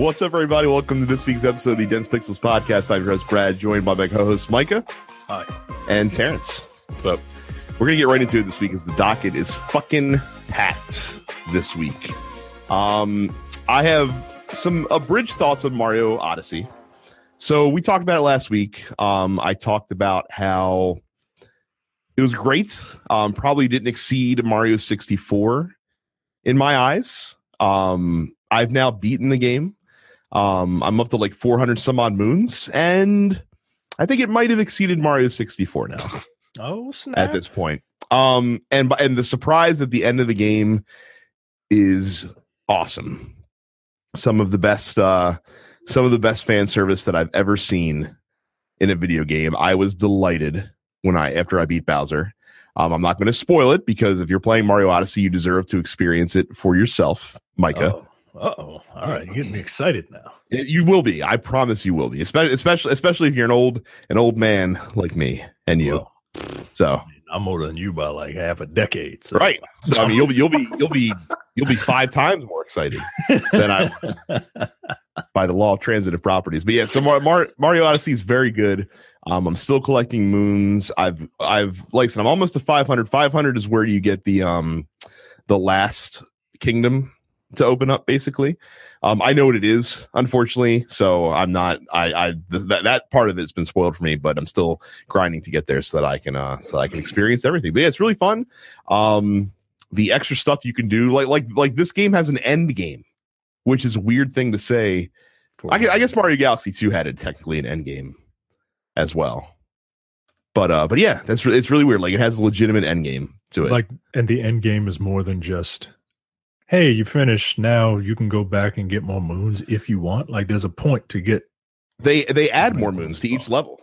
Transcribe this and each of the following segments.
What's up, everybody? Welcome to this week's episode of the Dense Pixels podcast. I'm your host, Brad, joined by my co host, Micah. Hi. And Terrence. What's up? We're going to get right into it this week because the docket is fucking packed this week. Um, I have some abridged thoughts on Mario Odyssey. So we talked about it last week. Um, I talked about how it was great. Um, probably didn't exceed Mario 64 in my eyes. Um, I've now beaten the game. Um, I'm up to like 400 some odd moons, and I think it might have exceeded Mario 64 now. Oh, snap. at this point. Um, and and the surprise at the end of the game is awesome. Some of the best, uh, some of the best fan service that I've ever seen in a video game. I was delighted when I after I beat Bowser. Um, I'm not going to spoil it because if you're playing Mario Odyssey, you deserve to experience it for yourself, Micah. Oh, uh-oh. All right, you're getting me excited now. You will be. I promise you will be. Especially, especially, especially if you're an old, an old man like me and you. Well, So I'm older than you by like half a decade. So. right. So I mean, you'll be, you'll be, you'll be, you'll be five times more excited than I by the law of transitive properties. But yeah, so Mar- Mar- Mario Odyssey is very good. Um, I'm still collecting moons. I've, I've, like I said, I'm almost to 500. 500 is where you get the, um, the last kingdom to open up, basically. Um, I know what it is, unfortunately. So I'm not, I, I, th- that, that part of it's been spoiled for me, but I'm still grinding to get there so that I can, uh, so that I can experience everything. But yeah, it's really fun. Um, the extra stuff you can do, like, like, like this game has an end game, which is a weird thing to say. I, I guess Mario Galaxy 2 had it technically an end game as well. But uh but yeah, that's it's really weird. Like it has a legitimate end game to it. Like, and the end game is more than just, hey, you finished. Now you can go back and get more moons if you want. Like, there's a point to get. they they add more moons to each level.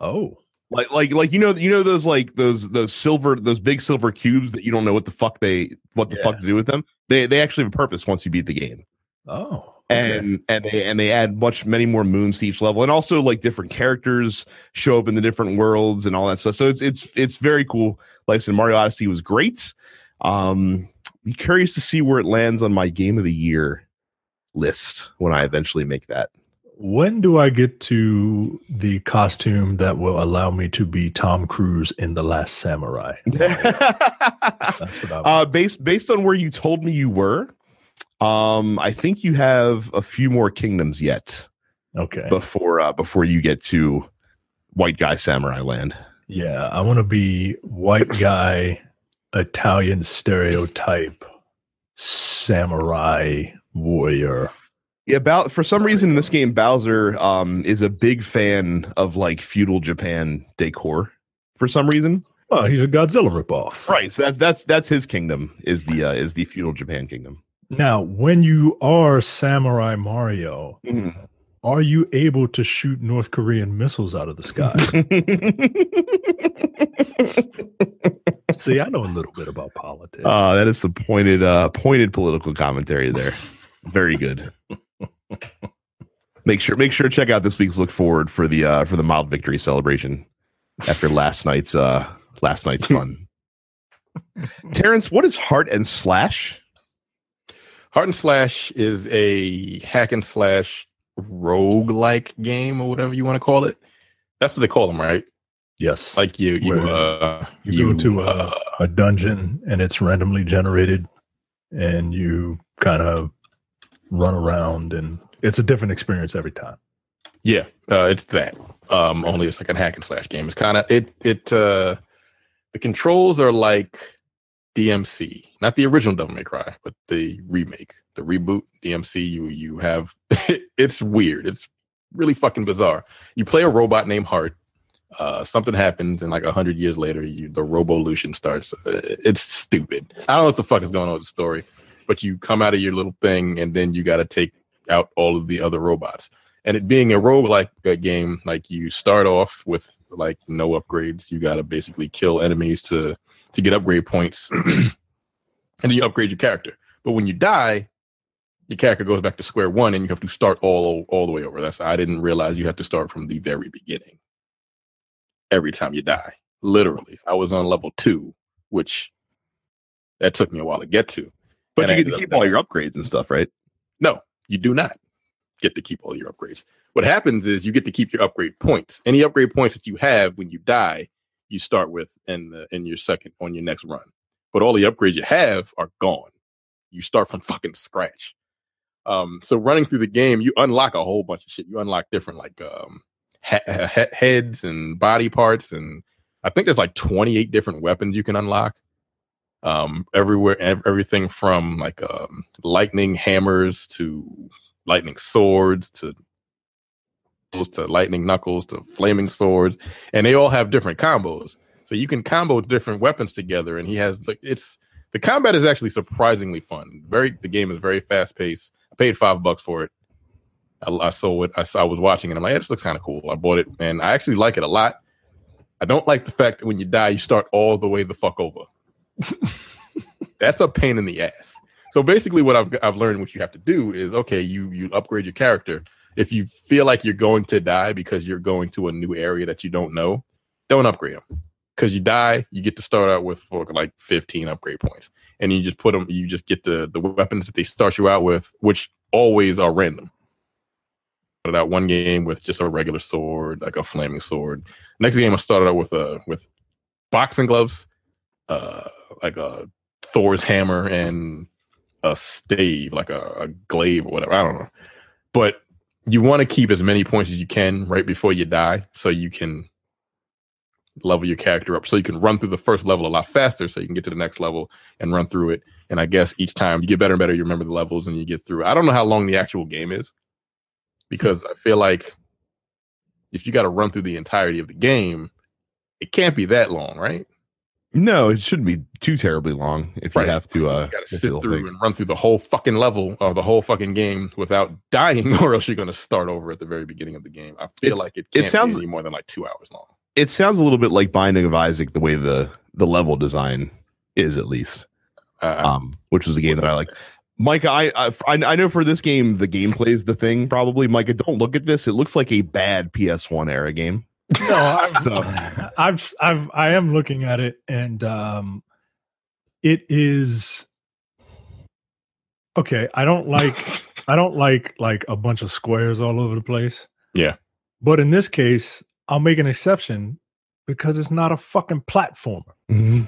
Oh, Like like like you know you know those like those those silver those big silver cubes that you don't know what the fuck they what the Yeah. fuck to do with them. They they actually have a purpose once you beat the game. oh. okay. and and they and they add much many more moons to each level and also like different characters show up in the different worlds and all that stuff so it's it's it's very cool like i said mario odyssey was great um be curious to see where it lands on my game of the year list when i eventually make that When do I get to the costume that will allow me to be Tom Cruise in The Last Samurai? That's what I uh based based on where you told me you were um i think you have a few more kingdoms yet Okay. before uh before you get to white guy samurai land Yeah, I want to be white guy, Italian stereotype, samurai warrior. Yeah, Bow- for some reason in this game, Bowser um, is a big fan of like feudal Japan decor. For some reason, Well, he's a Godzilla ripoff. right? So that's that's that's his kingdom is the uh, is the feudal Japan kingdom. Now, when you are Samurai Mario, are you able to shoot North Korean missiles out of the sky? See, I know a little bit about politics. uh, that is some pointed uh, pointed political commentary there. Very good. make sure make sure to check out this week's look forward for the uh, for the mild victory celebration after last night's uh, last night's fun. Terrence, what is heart and slash? Heart and Slash is a hack and slash rogue like game or whatever you want to call it. That's what they call them, right? yes. Like you, you, uh, you, go to a, uh, a dungeon and it's randomly generated and you kind of run around and it's a different experience every time. yeah, uh, it's that. Um, only it's like a hack and slash game. It's kind of it. It uh, the controls are like DMC, not the original Devil May Cry, but the remake, the reboot DMC. You you have it's weird. It's really fucking bizarre. You play a robot named Heart. Uh, something happens, and like a hundred years later, you the Robolution starts. Uh, It's stupid. I don't know what the fuck is going on with the story, but you come out of your little thing, and then you got to take out all of the other robots. And it being a roguelike uh, game, like you start off with like no upgrades. You got to basically kill enemies to to get upgrade points, and then you upgrade your character. But when you die, your character goes back to square one, and you have to start all all the way over. That's I didn't realize you have to start from the very beginning. Every time you die, literally, I was on level two, which that took me a while to get to. But And you get to keep all your upgrades and stuff, right? No, you do not. get to keep all your upgrades. What happens is you get to keep your upgrade points. Any upgrade points that you have when you die, you start with in the, in your second on your next run. But all the upgrades you have are gone. You start from fucking scratch. Um, so running through the game, you unlock a whole bunch of shit. You unlock different like um, he- he- heads and body parts, and I think there's like 28 different weapons you can unlock. Um, everywhere, ev- everything from like um, lightning hammers to lightning swords to to lightning knuckles to flaming swords, and they all have different combos. So you can combo different weapons together, and he has like it's the combat is actually surprisingly fun. Very, the game is very fast paced. Paid five bucks for it. I, I saw it. I, saw, I was watching it. I'm like, yeah, this looks kind of cool. I bought it, and I actually like it a lot. I don't like the fact that when you die, you start all the way the fuck over. That's a pain in the ass. So basically, what I've I've learned what you have to do is okay, you you upgrade your character. If you feel like you're going to die because you're going to a new area that you don't know, don't upgrade them. Because you die, you get to start out with like 15 upgrade points, and you just put them. You just get the the weapons that they start you out with, which always are random. Started out one game with just a regular sword, like a flaming sword. Next game, I started out with a with boxing gloves, uh, like a Thor's hammer and a stave, like a, a glaive or whatever. I don't know. But you want to keep as many points as you can right before you die so you can level your character up so you can run through the first level a lot faster so you can get to the next level and run through it and i guess each time you get better and better you remember the levels and you get through i don't know how long the actual game is because i feel like if you got to run through the entirety of the game it can't be that long right No, it shouldn't be too terribly long if Right. you have to uh you got to sit through think. and run through the whole fucking level of the whole fucking game without dying, or else you're going to start over at the very beginning of the game. I feel It's- like it it can't sounds- be any more than like two hours long. It sounds a little bit like Binding of Isaac, the way the the level design is, at least. Uh, Um, which was a game that I like. Micah, I, I I know for this game the gameplay is the thing. Probably, Micah. Don't look at this. It looks like a bad PS1 era game. No, I've, So- I've, I've, I am looking at it, and um, it is okay. I don't like, I don't like like a bunch of squares all over the place. Yeah. but in this case, I'll make an exception because it's not a fucking platformer. Mm-hmm.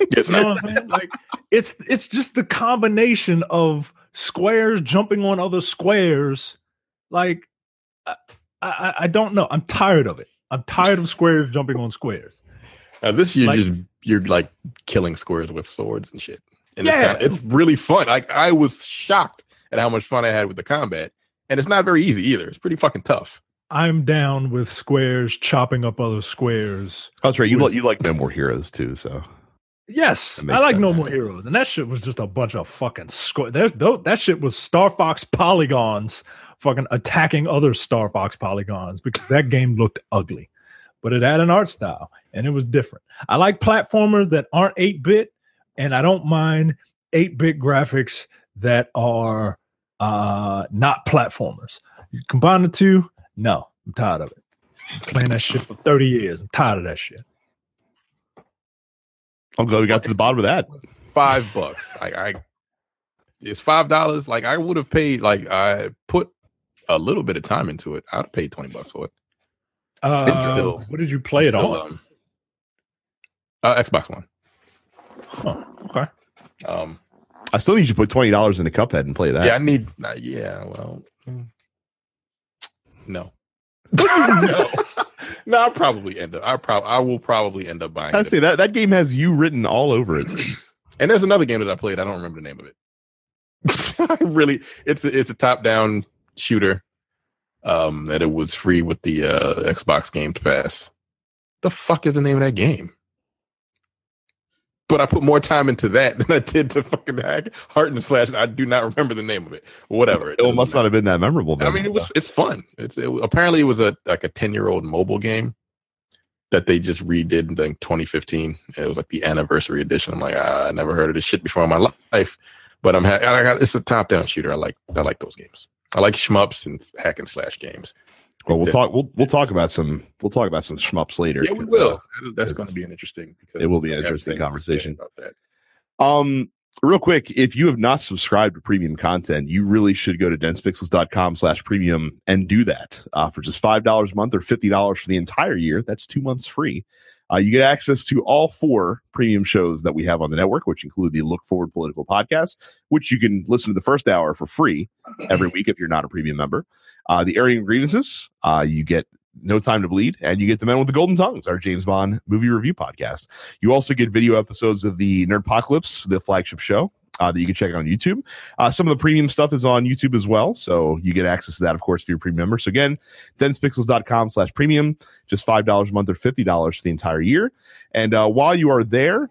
it's You know not- what I'm saying? Like it's it's just the combination of squares jumping on other squares. Like I, I, I don't know. I'm tired of it. I'm tired of squares jumping on squares. Now, this year, Like- just you're like killing squares with swords and shit, and Yeah. it's, kinda, it's really fun. Like I was shocked at how much fun I had with the combat, and it's not very easy either. It's pretty fucking tough. I'm down with squares chopping up other squares. That's right. You With- like you like No More Heroes too. So Yes, I like No. More Heroes, and that shit was just a bunch of fucking square. Tho- that shit was Star Fox polygons, fucking attacking other Star Fox polygons because that game looked ugly, but it had an art style and it was different. I like platformers that aren't eight bit, and I don't mind eight bit graphics that are uh not platformers. You combine the two, no, I'm tired of it. I'm playing that shit for 30 years. I'm tired of that shit. I'm glad we got to the bottom of that. Five bucks. I, I it's five dollars. Like I would have paid. Like I put a little bit of time into it. I'd have paid twenty bucks for it. Uh, still- what did you play it Still, on? um, uh, Xbox One. Huh, okay. Um, I still need you to put twenty dollars in a Cuphead and play that. yeah, I need. Uh, yeah, well, mm, no. No, no, I'll probably end up. I probably, I will probably end up buying I it. say that that game has you written all over it. And there's another game that I played. I don't remember the name of it. I really, it's a, it's a top down shooter. Um, that it was free with the uh, Xbox Game Pass. The fuck is the name of that game? But I put more time into that than I did to fucking hack Heart and Slash. I do not remember the name of it. Whatever. It must not have been that memorable. I mean, it was it's fun. It's it, apparently it was a like a ten year old mobile game that they just redid in like 2015. It was like the anniversary edition. I'm like, ah, I never heard of this shit before in my life, but I'm ha- I got it's a top down shooter. I like I like those games. I like shmups and hack and slash games. Well, we'll talk. We'll we'll talk about some. We'll talk about some shmups later. Yeah, we will. uh, That's going to be an interesting. Because it will be an interesting things to say conversation. about that. Um, real quick, if you have not subscribed to premium content, you really should go to densepixels.com slash premium and do that uh, for just $5 a month or $50 for the entire year. That's two months free. Uh, you get access to all four premium shows that we have on the network, which include the Look Forward Political podcast, which you can listen to the first hour for free every week if you're not a premium member. Uh, the Airing Grievances, uh, you get no Time to Bleed, and you get The Men with the Golden Tongues, our James Bond movie review podcast. You also get video episodes of the Nerdpocalypse, the flagship show. Uh, that you can check out on YouTube. Uh, some of the premium stuff is on YouTube as well. So you get access to that, of course, if you're a premium member. So again, densepixels.com slash premium, just $5 a month or $50 for the entire year. And uh, while you are there,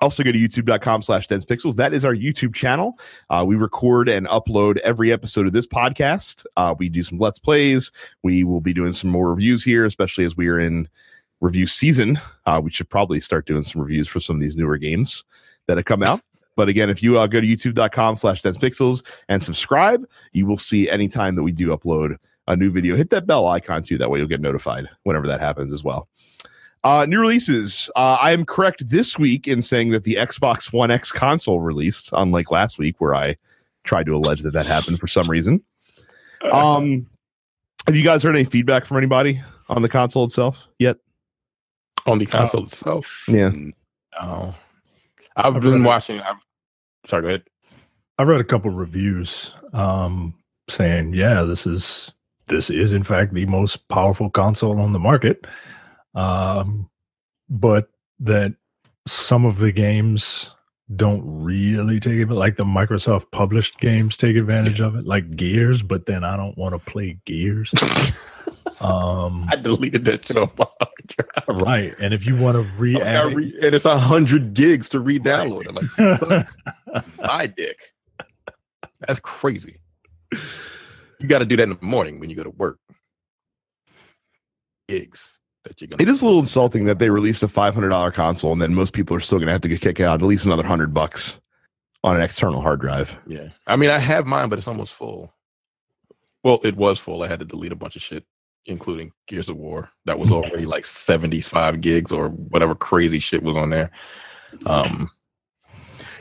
also go to youtube.com slash densepixels that is our youtube channel uh, we record and upload every episode of this podcast uh, we do some let's plays we will be doing some more reviews here especially as we are in review season uh, we should probably start doing some reviews for some of these newer games that have come out but again if you uh, go to youtube.com slash densepixels and subscribe you will see anytime that we do upload a new video hit that bell icon too that way you'll get notified whenever that happens as well uh, new releases. Uh, I am correct this week in saying that the Xbox One X console released, unlike last week where I tried to allege that that happened for some reason. Um, have you guys heard any feedback from anybody on the console itself yet? On the console itself? Yeah. No. I've, I've been watching. I've, sorry, go ahead. I read a couple reviews um, saying, yeah, this is this is in fact the most powerful console on the market, um, but that some of the games don't really take it, like the Microsoft published games take advantage of it, like Gears. But then I don't want to play Gears. um, I deleted that shit off my drive. right, and if you want to re-add, re- and it's a hundred gigs to re-download it. Like, suck my dick. That's crazy. You got to do that in the morning when you go to work. Gigs that you're gonna. It is a little insulting that they released a $500 console and then most people are still going to have to get kicked out at least another 100 bucks on an external hard drive. Yeah, I mean, I have mine, but it's almost full. Well, it was full. I had to delete a bunch of shit, including Gears of War. That was already like seventy-five gigs or whatever crazy shit was on there. Um,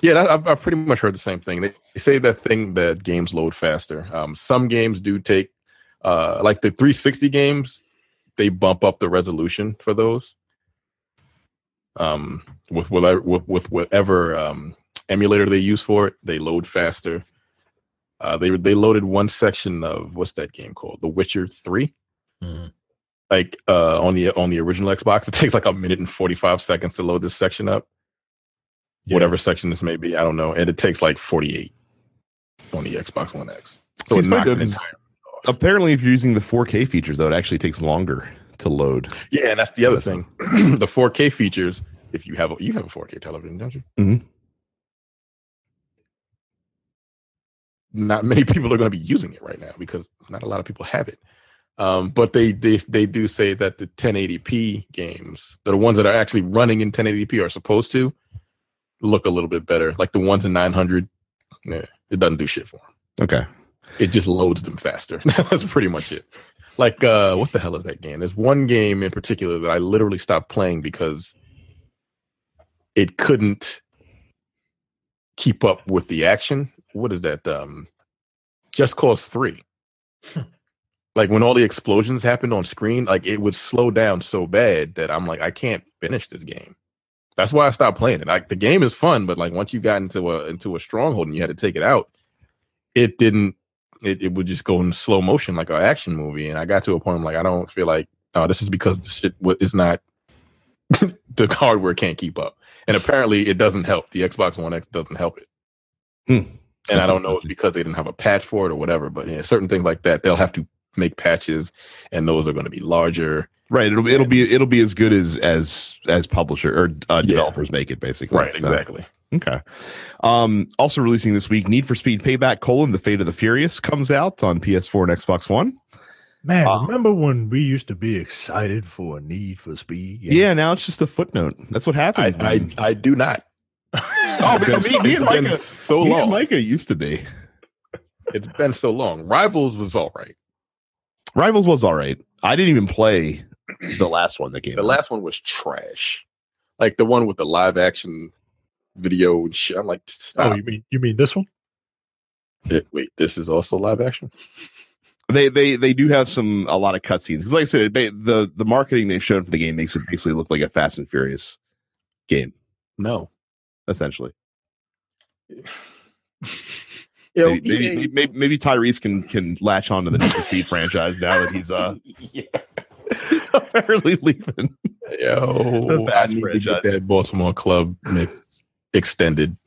yeah, that, I've, I've pretty much heard the same thing. They, they say that thing that games load faster. Um, some games do take, uh, like the 360 games, they bump up the resolution for those. Um, with whatever with, with whatever um, emulator they use for it, they load faster. Uh, they they loaded one section of what's that game called? The Witcher Three. Mhm. Like uh, on the on the original Xbox, it takes like a minute and forty five seconds to load this section up. Yeah. Whatever section this may be, I don't know, and it takes like forty eight on the Xbox One X. So See, it's not though, an 'cause entire. Apparently, if you're using the 4K features, though, it actually takes longer to load. Yeah, and that's the So other that's- thing. the 4K features. If you have a, you have a 4K television, don't you? Mhm. Not many people are going to be using it right now because not a lot of people have it. Um, but they, they they do say that the 1080p games, the ones that are actually running in 1080p, are supposed to look a little bit better. Like the ones in 900, yeah, it doesn't do shit for them. Okay. It just loads them faster. That's pretty much it. Like uh what the hell is that game? There's one game in particular that I literally stopped playing because it couldn't keep up with the action. What is that? Um Just Cause 3. Like when all the explosions happened on screen, like it would slow down so bad that I'm like I can't finish this game. That's why I stopped playing it. Like the game is fun, but like once you got into a into a stronghold and you had to take it out, it didn't it, it would just go in slow motion like an action movie. And I got to a point I'm like, I don't feel like no, this is because the shit is not the hardware can't keep up. And apparently it doesn't help. The Xbox One X doesn't help it. Hmm. And I don't know if interesting. because they didn't have a patch for it or whatever, but yeah, certain things like that, they'll have to make patches and those are going to be larger. Right. It'll be it'll be it'll be as good as as as publisher or uh, Yeah. developers make it basically. Right, So, exactly. Okay. Um, also releasing this week, Need for Speed Payback: colon The Fate of the Furious comes out on PS4 and Xbox One. Man, Uh, remember when we used to be excited for a Need for Speed? game? Yeah. now it's just a footnote. That's what I, happens. I man. I do not. oh, It's man, been- me, me it's and Micah, so me and long. Micah used to be. It's been so long. Rivals was all right. Rivals was all right. I didn't even play the last one that came. The out. last one was trash. Like the one with the live action video and shit. I'm like, Oh, you mean you mean this one? it. Wait, this is also live action. They they they do have some a lot of cutscenes because, like I said, they, the the marketing they've shown for the game makes it basically look like a Fast and Furious game, No. essentially. Yo, maybe, maybe, EA maybe, maybe, maybe Tyrese can can latch on to the Need for Speed franchise now that he's uh yeah. apparently leaving. Yo, The Fast need to get franchise. that Baltimore club extended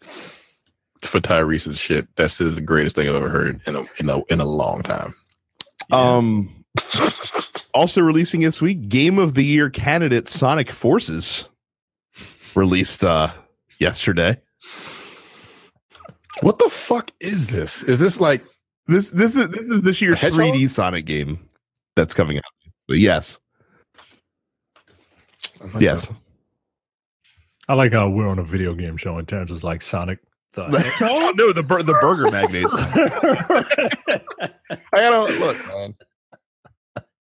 for Tyrese's shit. That's the greatest thing I've ever heard in a in a in a long time. Um, also releasing this week, Game of the Year candidate Sonic Forces released uh yesterday. What the fuck is this? Is this like This this is this is this year's 3D Sonic game that's coming out. But yes, yes. I like how we're on a video game show and Terrence was like Sonic. The oh, no, the bur- the burger magnates. I don't look, man.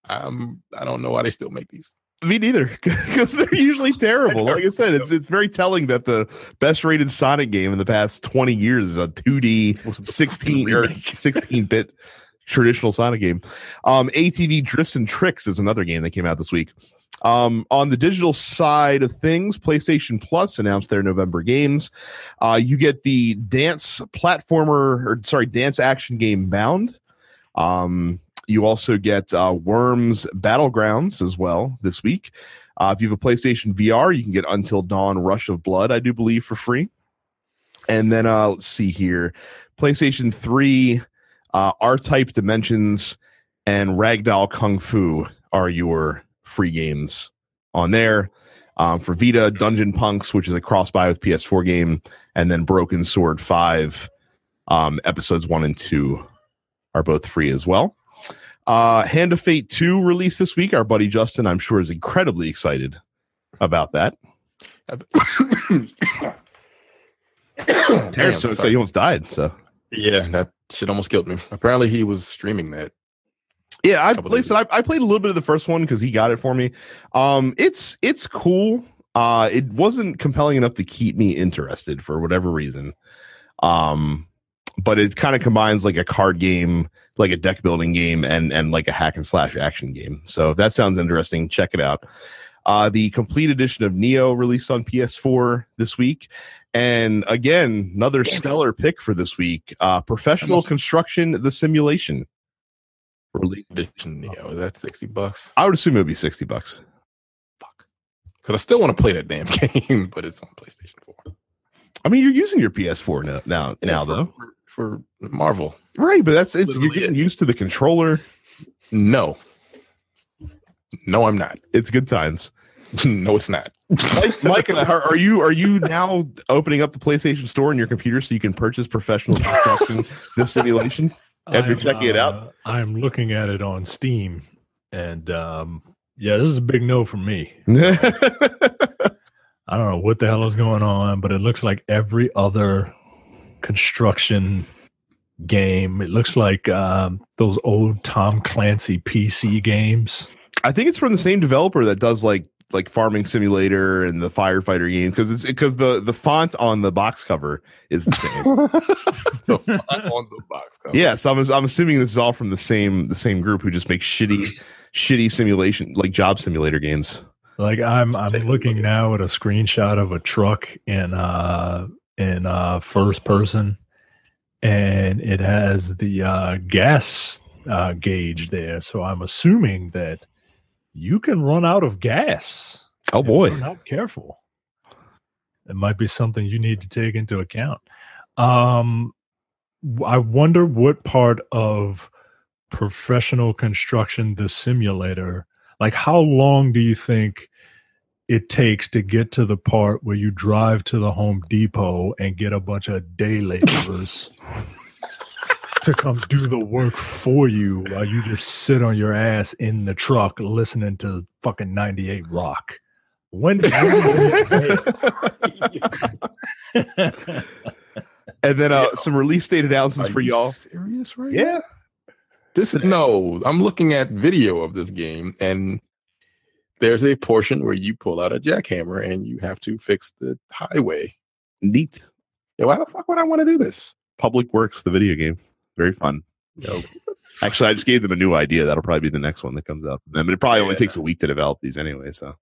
I'm I don't know why they still make these. Me neither, because they're usually terrible. Like I said, it's it's very telling that the best rated Sonic game in the past twenty years is a two D sixteen or sixteen bit traditional Sonic game. Um, ATV Drifts and Tricks is another game that came out this week. Um, on the digital side of things, PlayStation Plus announced their November games. Uh, you get the dance platformer, or sorry, dance action game Bound. Um, you also get uh, Worms Battlegrounds as well this week. Uh, if you have a PlayStation VR, you can get Until Dawn Rush of Blood, I do believe, for free. And then uh, let's see here PlayStation 3, uh, R Type Dimensions, and Ragdoll Kung Fu are your free games on there. Um, for Vita, Dungeon Punks, which is a cross buy with PS4 game, and then Broken Sword 5, um, episodes 1 and 2 are both free as well. Uh, Hand of Fate 2 released this week. Our buddy Justin, I'm sure, is incredibly excited about that. Damn, so, so he almost died. So yeah, that shit almost killed me. Apparently, he was streaming that. yeah, I listen. I, I played a little bit of the first one because he got it for me. Um, it's it's cool. Uh, it wasn't compelling enough to keep me interested for whatever reason. Um, but it kind of combines like a card game, like a deck building game, and and like a hack and slash action game. So if that sounds interesting, check it out. Uh, the complete edition of Nioh released on PS4 this week. And again, another stellar pick for this week. Uh, professional construction, the simulation. Release. Edition Nioh. Is that sixty bucks? I would assume it would be 60 bucks. Fuck. Because I still want to play that damn game, but it's on PlayStation Four. I mean, you're using your PS4 now, now, now though. for, for Marvel. Right, but that's it's you're getting it. used to the controller. No, no, I'm not. It's good times. no, it's not. Mike, Mike uh, are, are you are you now opening up the PlayStation Store in your computer so you can purchase professional construction this simulation? After I'm, checking it out? uh, I'm looking at it on Steam, and um, yeah, this is a big no for me. I don't know what the hell is going on, but it looks like every other construction game. It looks like um, those old Tom Clancy PC games. I think it's from the same developer that does like like Farming Simulator and the Firefighter game because it's because the the font on the box cover is the same. the font on the box. cover. yeah, so I'm I'm assuming this is all from the same the same group who just makes shitty shitty simulation like job simulator games. Like I'm I'm looking now at a screenshot of a truck in uh in uh first person and it has the uh gas uh gauge there. So I'm assuming that you can run out of gas. Oh boy. not careful. It might be something you need to take into account. Um I wonder what part of professional construction the simulator like how long do you think it takes to get to the part where you drive to the home depot and get a bunch of day laborers to come do the work for you while you just sit on your ass in the truck listening to fucking 98 rock when do you get there? And then uh, some release date Are announcements for you y'all. serious right Yeah. now? This is no, I'm looking at video of this game and there's a portion where you pull out a jackhammer and you have to fix the highway Neat. Yeah, why the fuck would I want to do this? Public Works, the video game. Very fun. Yo, Actually, I just gave them a new idea. That'll probably be the next one that comes up. I mean, it probably only takes a week to develop these anyway. So,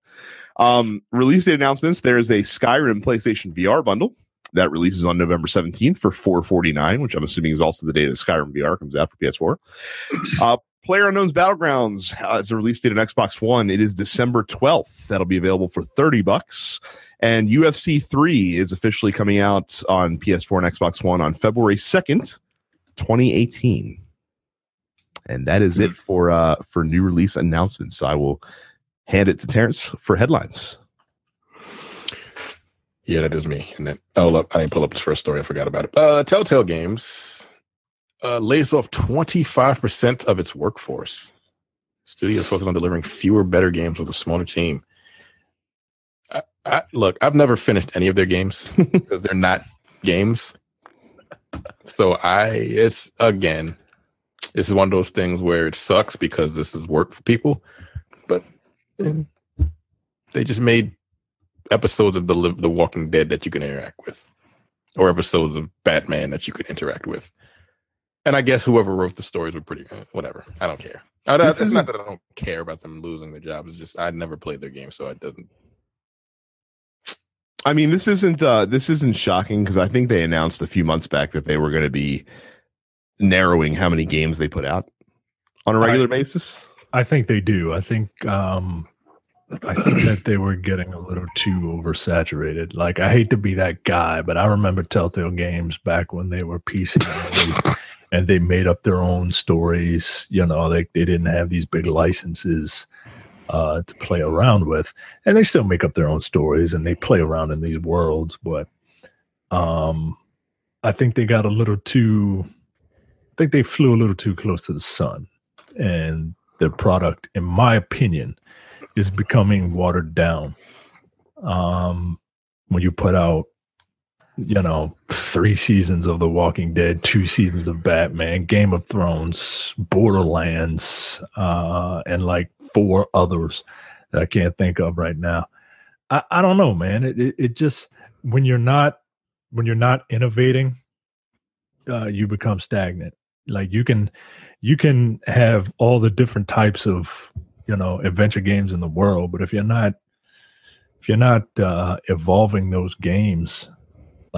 um, release date announcements. There is a Skyrim PlayStation VR bundle that releases on November 17th for 449, which I'm assuming is also the day that Skyrim VR comes out for PS4. Uh, Player Unknown's Battlegrounds uh, has a release date on Xbox One. It is December 12th. That'll be available for 30 bucks. And UFC 3 is officially coming out on PS4 and Xbox One on February 2nd, 2018. And that is it for uh for new release announcements. So I will hand it to Terrence for headlines. Yeah, that is me. And then oh look, I didn't pull up this first story. I forgot about it. Uh Telltale Games uh lays off 25% of its workforce. Studio focused on delivering fewer, better games with a smaller team. I, I, look, I've never finished any of their games because they're not games. So I, it's again, this is one of those things where it sucks because this is work for people, but eh, they just made episodes of the the Walking Dead that you can interact with, or episodes of Batman that you can interact with. And I guess whoever wrote the stories were pretty eh, whatever. I don't care. I, This it's isn't- not that I don't care about them losing their jobs. It's just I never played their game, so it doesn't. I mean, this isn't uh this isn't shocking because I think they announced a few months back that they were going to be narrowing how many games they put out on a regular basis. I think they do. I think um I think that they were getting a little too oversaturated. Like I hate to be that guy, but I remember Telltale Games back when they were PC and they, made up their own stories. You know, they they didn't have these big licenses uh to play around with. And they still make up their own stories and they play around in these worlds, but um I think they got a little too I think they flew a little too close to the sun. And their product, in my opinion, is becoming watered down. Um, when you put out, you know, three seasons of The Walking Dead, two seasons of Batman, Game of Thrones, Borderlands, uh, and like four others that I can't think of right now. I, I don't know, man. It, it it just when you're not when you're not innovating, uh, you become stagnant. Like you can you can have all the different types of you know adventure games in the world but if you're not if you're not uh evolving those games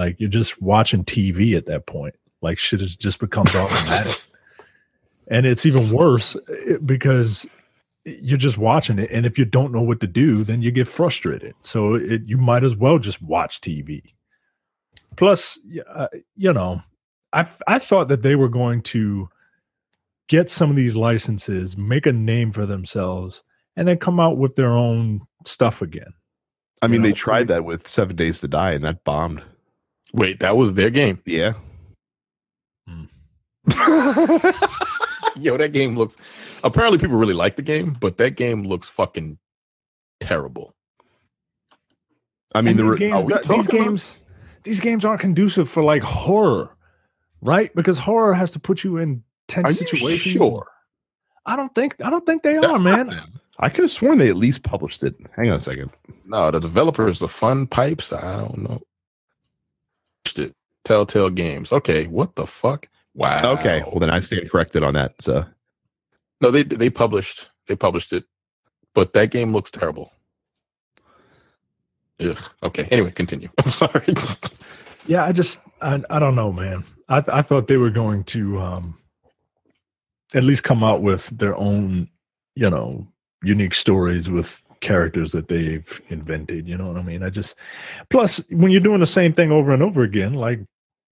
like you're just watching tv at that point. Like shit is just becomes automatic and it's even worse eh, because you're just watching it. And if you don't know what to do then you get frustrated. So it, you might as well just watch tv plus uh, you know i i thought that they were going to get some of these licenses, make a name for themselves, and then come out with their own stuff again. I mean, You they know, tried that with Seven Days to Die, and that bombed. Wait, that was their game. Yeah, hmm. Yo, that game looks. Apparently, people really like the game, but that game looks fucking terrible. I mean, And the these re- games, are we these talking about- games, these games aren't conducive for like horror, right? Because horror has to put you in tense Are you situations. sure? I don't think I don't think they That's are, man. them. I could have sworn they at least published it. Hang on a second. No, the developers, the Fun Pimps. I don't know. It. Telltale Games. Okay, what the fuck? Wow. Okay, well then I stand corrected on that. So No, they they published they published it, but that game looks terrible. Ugh. Okay. Anyway, continue. I'm sorry. Yeah, I just I, I don't know, man. I th- I thought they were going to um at least come out with their own, you know, unique stories with characters that they've invented. You know what I mean? I just plus when you're doing the same thing over and over again, like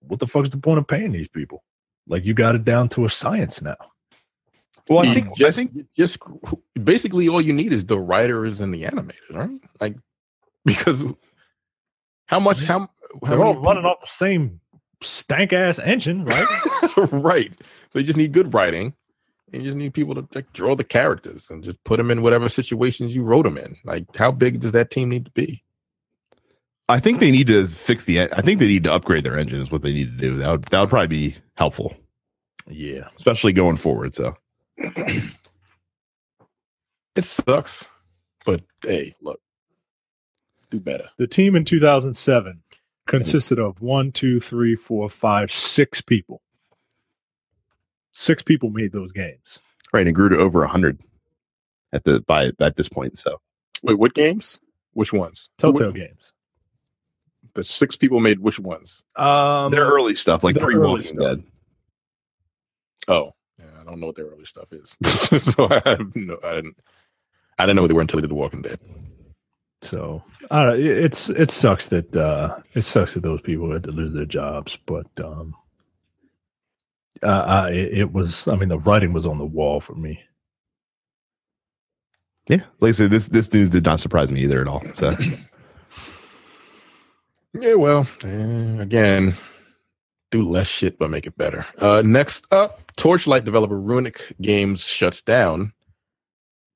what the fuck's the point of paying these people? Like you got it down to a science now. well, I think just, I think just basically all you need is the writers and the animators, right? Like because how much how, how They're all running people- off the same stank ass engine, right? right. So you just need good writing. And you just need people to like, draw the characters and just put them in whatever situations you wrote them in. Like, how big does that team need to be? I think they need to fix the. I think they need to upgrade their engine. Is what they need to do. That would that would probably be helpful, yeah. especially going forward. So It sucks, but hey, look, do better. The team in 2007 mm-hmm. consisted of one, two, three, four, five, six people. Six people made those games. Right, and it grew to over hundred at the by at this point. So Wait, what games? Which ones? Telltale What- games. The six people made which ones? Um, their early stuff, like pre Walking. Dead. Oh, yeah, I don't know what their early stuff is. so I have no, I didn't. I didn't know what they were until they did The Walking Dead. So I don't know, it's it sucks that uh it sucks that those people had to lose their jobs, but um uh, I, it, it was I mean the writing was on the wall for me. Yeah, like I said, this this news did not surprise me either at all. So Yeah, well, eh, again, do less shit but make it better. Uh, next up, Torchlight developer Runic Games shuts down.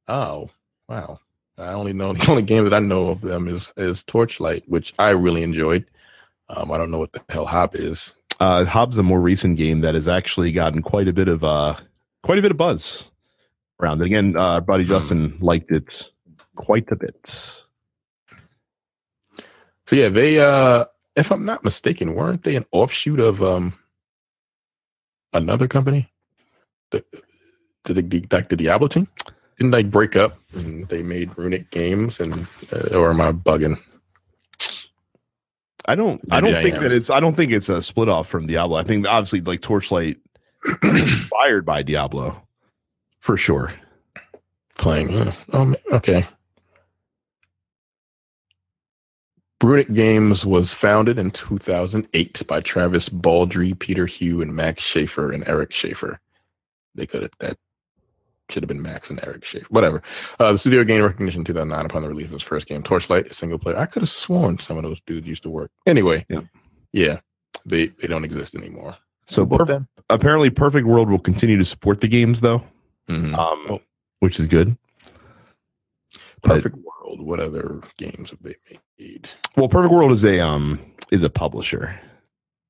Oh, wow. I only know the only game that I know of them is is Torchlight, which I really enjoyed. Um, I don't know what the hell Hob is. Uh, Hobbs, a more recent game that has actually gotten quite a bit of uh, quite a bit of buzz around it. Again, uh, buddy Hmm. Justin liked it quite a bit. So yeah, they uh if I'm not mistaken, weren't they an offshoot of um another company? The the, the like the Diablo team? Didn't they break up and they made Runic games and uh, or am I bugging? I don't. I don't I think am. that it's. I don't think it's a split off from Diablo. I think obviously like Torchlight inspired by Diablo, for sure. Playing. Um, okay. Runic Games was founded in 2008 by Travis Baldree, Peter Hu, and Max Schaefer and Eric Schaefer. They could have that should have been Max and Eric Schaefer. Whatever. Uh, the studio gained recognition in 2009 upon the release of its first game, Torchlight, a single player. I could have sworn some of those dudes used to work. Anyway, Yeah. yeah, they they don't exist anymore. So per- apparently, Perfect World will continue to support the games though, Mhm. um, Oh. which is good. but- Perfect World. What other games have they made? Well, Perfect World is a um is a publisher,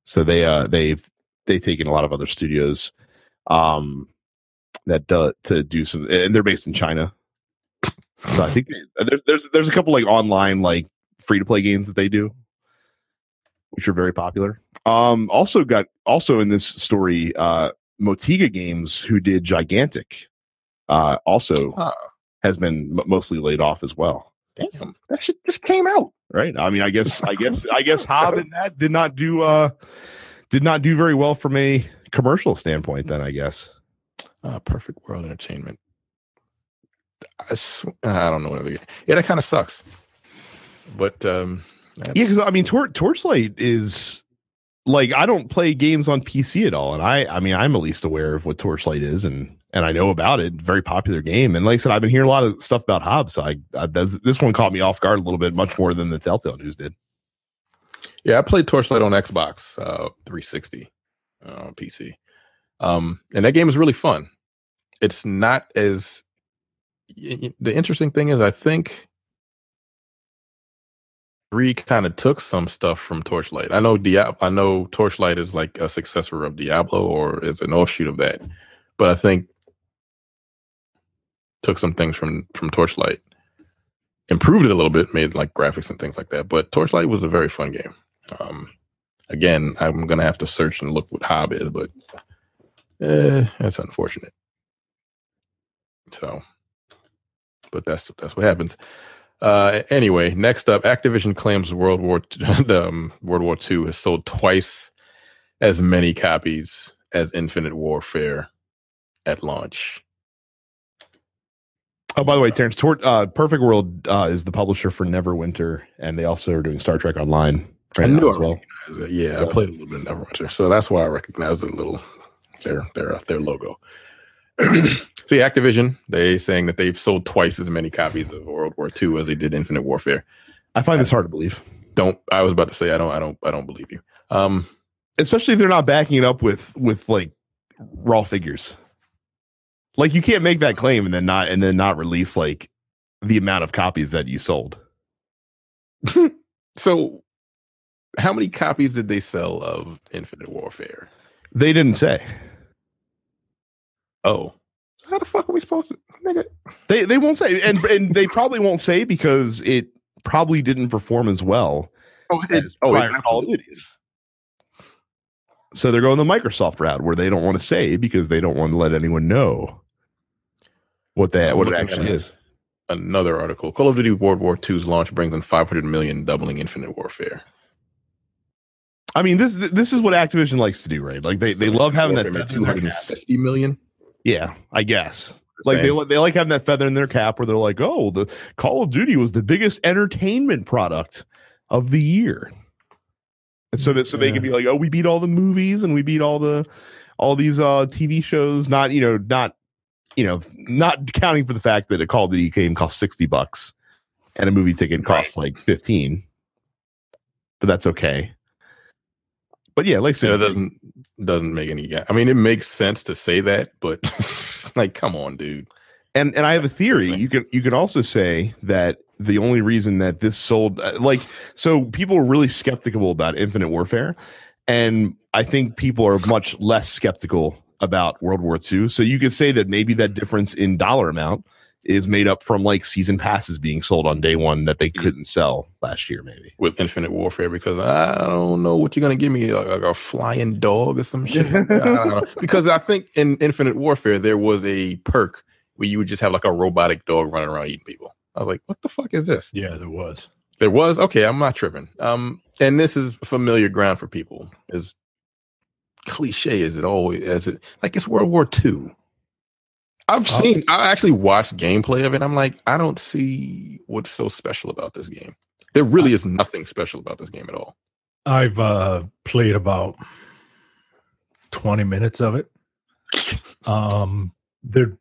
so they uh they've they've taken a lot of other studios, um, that do, to do some, and they're based in China. So I think they, there, there's there's a couple like online like free to play games that they do, which are very popular. Um, also got also in this story, uh, Motiga Games, who did Gigantic, uh, also has been m- mostly laid off as well Damn, that shit just came out. right? I mean, I guess, I guess, I guess Hob and that did not do, uh, did not do very well from a commercial standpoint. Then I guess. Uh, Perfect World Entertainment. I, sw- I don't know what other. Yeah, that kind of sucks. But um, Yeah, because I mean, Tor- Torchlight is like I don't play games on PC at all, and I, I mean, I'm at least aware of what Torchlight is, and and I know about it. Very popular game, and like I said, I've been hearing a lot of stuff about Hob, so I, I this, this one caught me off guard a little bit, much more than the Telltale news did. yeah, I played Torchlight on Xbox uh, 360 uh, on PC, um, and that game is really fun. It's not as the interesting thing is, I think three kind of took some stuff from Torchlight. I know Diablo. I know Torchlight is like a successor of Diablo or is an offshoot of that, but I think took some things from from Torchlight, improved it a little bit, made like graphics and things like that. But Torchlight was a very fun game. Um, again, I'm gonna have to search and look what Hob is, but eh, that's unfortunate. So, but that's that's what happens. Uh, anyway, next up, Activision claims World War T- um, World War II has sold twice as many copies as Infinite Warfare at launch. Oh, by the way, Terrence, Tor- uh, Perfect World uh, is the publisher for Neverwinter, and they also are doing Star Trek Online right I knew as well. Yeah, So- I played a little bit of Neverwinter, so that's why I recognized it a little their their their logo. See, Activision, they saying that they've sold twice as many copies of World War II as they did Infinite Warfare. I find this hard to believe, Don't I was about to say I don't I don't I don't believe you. Um, especially if they're not backing it up with with like raw figures. Like you can't make that claim and then not and then not release like the amount of copies that you sold. so how many copies did they sell of Infinite Warfare? They didn't say. Oh, how the fuck are we supposed to? Nigga, They they won't say, and and they probably won't say because it probably didn't perform as well Oh, as oh, prior Call of Duties. So they're going the Microsoft route where they don't want to say because they don't want to let anyone know what that what it actually at is. Another article: Call of Duty World War II's launch brings in 500 million, doubling Infinite Warfare. I mean, this this is what Activision likes to do, right? Like they, they love having that Warfare feather in their cap. 250 million. Yeah, I guess. Like they Same. li- they like having that feather in their cap where they're like, oh, the Call of Duty was the biggest entertainment product of the year. And so that so they can be like, oh, we beat all the movies and we beat all the all these uh TV shows, not you know, not you know, not counting for the fact that a Call of Duty game costs 60 bucks and a movie ticket costs like 15. But that's okay. But yeah, like I So it said, doesn't doesn't make any. I mean, it makes sense to say that, but like, come on, dude. and and I have a theory. You can you can also say that the only reason that this sold uh, like so people were really skeptical about Infinite Warfare, and I think people are much less skeptical about World War II. So you could say that maybe that difference in dollar amount is made up from like season passes being sold on day one that they Mm. couldn't sell last year, maybe. With Infinite Warfare, because I don't know what you're gonna give me, like, like a flying dog or some shit. I. Because I think in Infinite Warfare there was a perk where you would just have like a robotic dog running around eating people. I was like, what the fuck is this? Yeah, there was. There was okay. I'm not tripping. Um, and this is familiar ground for people. As cliche as it always as it like it's World War II. I've Oh. seen. I actually watched gameplay of it. I'm like, I don't see what's so special about this game. There really is nothing special about this game at all. I've uh, played about 20 minutes of it. Um, there,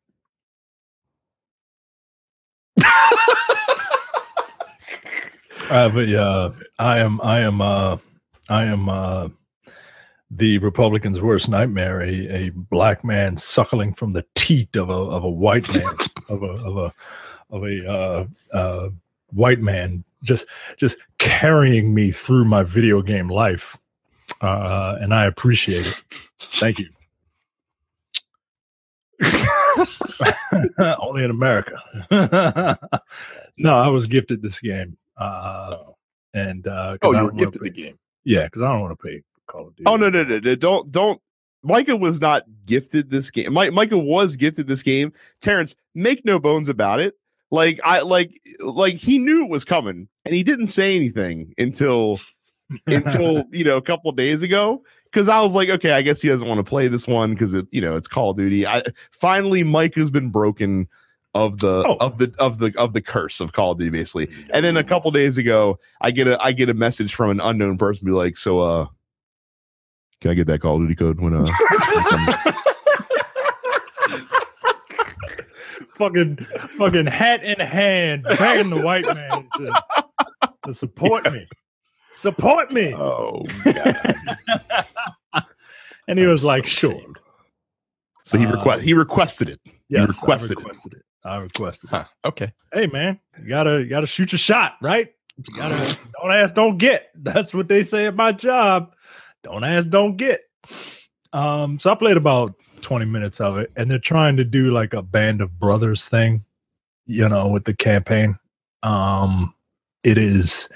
uh, but yeah, I am, I am, uh, I am uh, the Republicans' worst nightmare. A, a black man suckling from the teat of a of a white man of a of a of a uh, uh, white man, just just carrying me through my video game life, uh, and I appreciate it. Thank you. Only in America. no, I was gifted this game. Uh, and uh, oh, you were gifted the game. Yeah, because I don't want to pay Call of Duty. Oh no, no, no, no! Don't, don't. Micah was not gifted this game. Mi- Micah was gifted this game. Terrence, make no bones about it. Like I, like, like he knew it was coming, and he didn't say anything until until you know a couple days ago. Because I was like, okay, I guess he doesn't want to play this one because it, you know, it's Call of Duty. I finally, Micah's been broken of the Oh. of the of the of the curse of Call of Duty, basically. And then a couple days ago, I get a I get a message from an unknown person, be like, so uh, can I get that Call of Duty code when uh? fucking fucking hat in hand, begging the white man to, to support me. Support me. Oh, God. and he was I'm like, so sure. ashamed. so he Uh, he requested it. Yes, requested it. I requested it. I requested it. Okay. Hey man, you gotta you gotta shoot your shot, right? You gotta don't ask, don't get. That's what they say at my job. Don't ask, don't get. Um, so I played about 20 minutes of it, and they're trying to do like a band of brothers thing, you know, with the campaign. Um, it is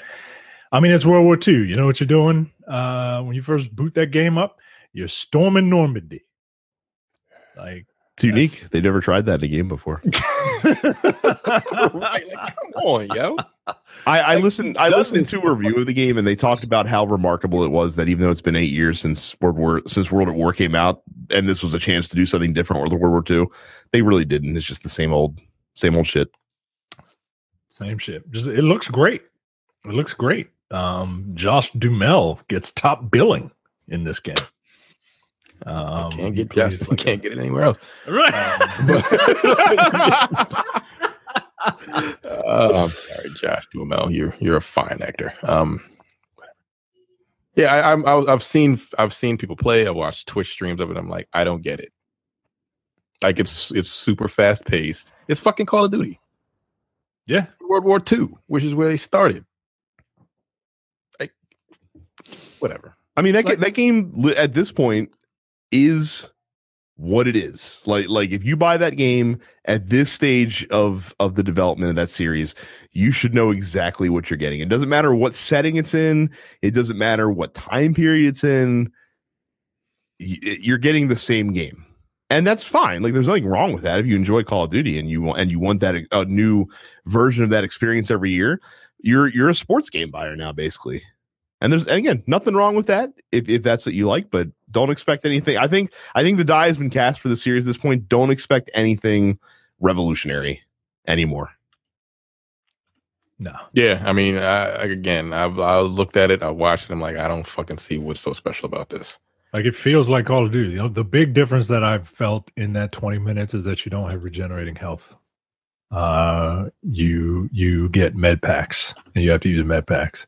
I mean, it's World War II. You know what you're doing? Uh when you first boot that game up, you're storming Normandy. Like It's unique. They never tried that in a game before. right, like, come on, yo. I, I Like, listened. I listened to a review of the game, and they talked about how remarkable it was that even though it's been eight years since World War since World at War came out, and this was a chance to do something different with World War II, they really didn't. It's just the same old, same old shit. Same shit. Just it looks great. It looks great. Um, Josh Dumel gets top billing in this game. Um, can't get plays like can't a- get it anywhere else. right oh, I'm sorry, Josh Duhamel. You're you're a fine actor. Um, yeah, I, I'm I, I've seen I've seen people play. I've watched Twitch streams of it. I'm like, I don't get it. Like it's it's super fast paced. It's fucking Call of Duty. Yeah. World War II, which is where they started. Like, whatever. I mean that ga- Like- that game at this point is what it is. Like like if you buy that game at this stage of of the development of that series, you should know exactly what you're getting. It doesn't matter what setting it's in, it doesn't matter what time period it's in. You're getting the same game. And that's fine. Like there's nothing wrong with that if you enjoy Call of Duty and you want and you want that a new version of that experience every year. You're you're a sports game buyer now basically. And there's and again nothing wrong with that if, if that's what you like, but don't expect anything. I think I think the die has been cast for the series at this point. Don't expect anything revolutionary anymore. No. Yeah, I mean, I, again, I've I looked at it, I watched it, I'm like, I don't fucking see what's so special about this. Like it feels like Call of Duty. You know, the big difference that I've felt in that 20 minutes is that you don't have regenerating health. Uh, you you get med packs, and you have to use med packs.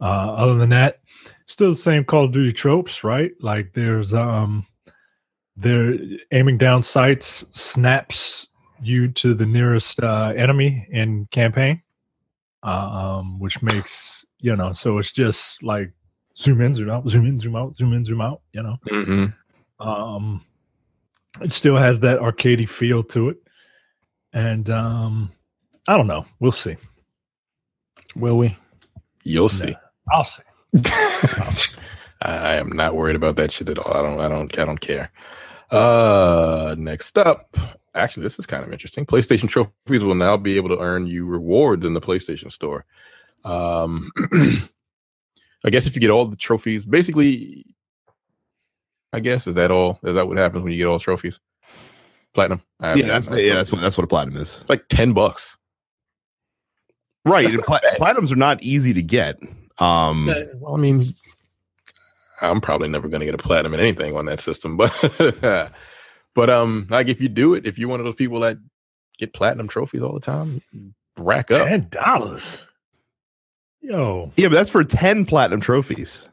Uh, other than that, still the same Call of Duty tropes, right? Like there's um, they're aiming down sights snaps you to the nearest uh, enemy in campaign, uh, um, which makes you know. So it's just like zoom in, zoom out, zoom in, zoom out, zoom in, zoom out. You know. Mm-hmm. Um, it still has that arcadey feel to it, and um, I don't know. We'll see. Will we? You'll see. Nah, I'll see. I am not worried about that shit at all. I don't. I don't. I don't care. Uh, next up, actually, this is kind of interesting. PlayStation trophies will now be able to earn you rewards in the PlayStation Store. Um, I guess if you get all the trophies, basically, I guess is that all? Is that what happens when you get all trophies? Platinum. I Yeah, that's yeah, that's what that's what a platinum is. It's like ten bucks. Right. That's pla- platinums are not easy to get. Um well, I mean, I'm probably never going to get a platinum in anything on that system, but but um, like if you do it, if you're one of those people that get platinum trophies all the time, rack up. Ten dollars. Yo. yeah, but that's for 10 platinum trophies.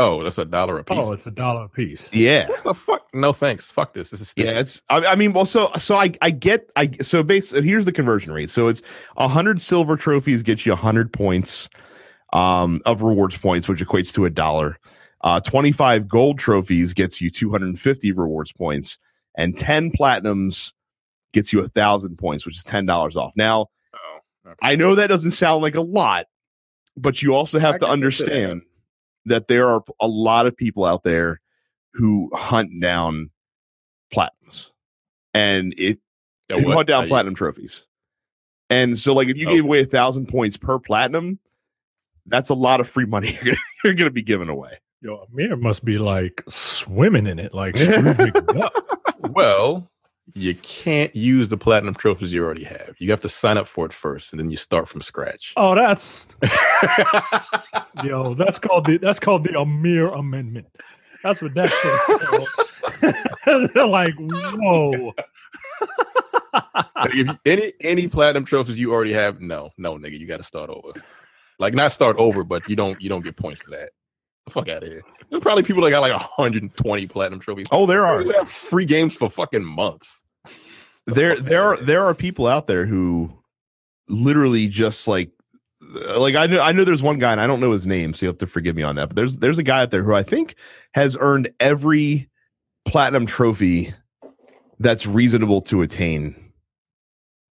Oh, that's a dollar a piece. Oh, it's a dollar a piece. Yeah. what the fuck? No thanks. Fuck this. This is stupid. Yeah, it's. I, I mean, well, so so I I get I so base. Here's the conversion rate. So it's hundred silver trophies get you hundred points, um, of rewards points, which equates to a dollar. Uh, twenty five gold trophies gets you two hundred and fifty rewards points, and ten platinums gets you a thousand points, which is ten dollars off. Now Oh, okay. I know that doesn't sound like a lot, but you also have I to understand that there are a lot of people out there who hunt down platinums. And it Yeah, who hunt down platinum trophies. And so like if you Okay. gave away a thousand points per platinum, that's a lot of free money you're gonna, be giving away. Yo, Amir must be like swimming in it, like Scrooge Well, you can't use the platinum trophies you already have. You have to sign up for it first, and then you start from scratch. Oh, that's yo, that's called the that's called the Amir Amendment. That's what that's called. They're like, whoa. Like, if you- any any platinum trophies you already have, no, no, nigga, you got to start over. Like not start over, but you don't you don't get points for that. The fuck out of here. There's probably people that got like 120 platinum trophies. Oh, there are. We have free games for fucking months. The there fuck there are there are people out there who literally just like uh, like I know I know there's one guy and I don't know his name, so you have to forgive me on that. But there's there's a guy out there who I think has earned every platinum trophy that's reasonable to attain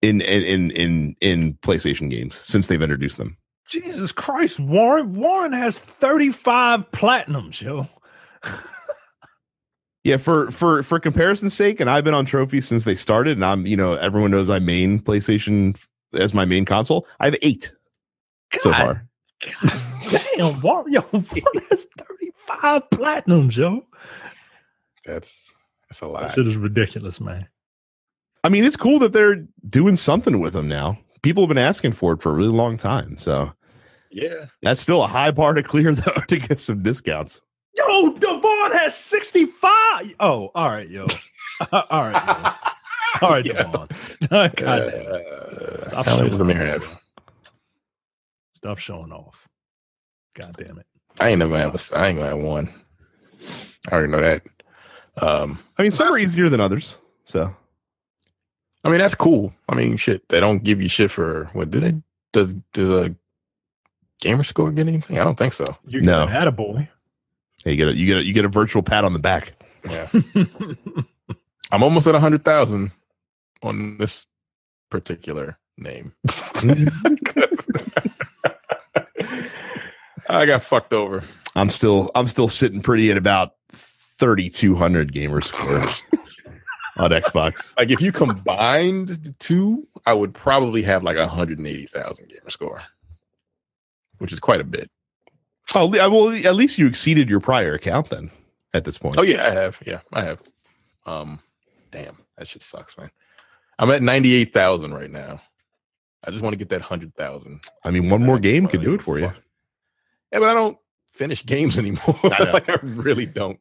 in in in in, in PlayStation games since they've introduced them. Jesus Christ, Warren. Warren has 35 platinums, yo. Yeah, for for for comparison's sake, and I've been on trophies since they started, and I'm you know everyone knows I main PlayStation as my main console. I have eight so God far. Damn, Warren, yo, Warren has 35 platinums, yo. That's that's a That lot. shit is ridiculous, man. I mean, it's cool that they're doing something with them now. People have been asking for it for a really long time, so Yeah. that's still a high bar to clear though to get some discounts. Yo, Devon has 65. Oh, all right, yo. all right, yo. All right, Yeah. Devon. God damn. Uh, Stop showing does Amir off. Stop showing off. God damn it. I ain't never have a, I ain't gonna have one. I already know that. Um, I mean, some are easier than others. So I mean that's cool. I mean, shit, they don't give you shit for what do they? Does does a gamer score get anything? I don't think so. You No. got an attaboy. hey, you get a you get a, you get a virtual pat on the back. Yeah, I'm almost at a hundred thousand on this particular name. I got fucked over. I'm still I'm still sitting pretty at about 3200 gamer scores on Xbox. Like if you combined the two, I would probably have like a hundred and eighty thousand gamer score, which is quite a bit. Oh, well, at least you exceeded your prior account then. At this point, Oh yeah, I have. Yeah, I have. Um, damn, that shit sucks, man. I'm at ninety eight thousand right now. I just want to get that hundred thousand. I mean, one more game could do it for you. Yeah, but I don't finish games anymore. I like I really don't.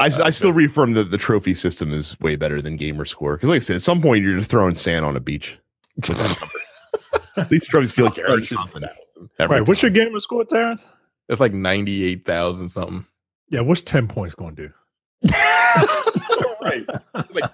I, Uh, I still so- reaffirm that the trophy system is way better than gamer score because, like I said, at some point you're just throwing sand on a beach. with that number. These trophies feel like you're something. 100,000. every Right. What's your gamer score, Terrence? It's like ninety eight thousand something. Yeah, what's 10 points going to do? right. Like,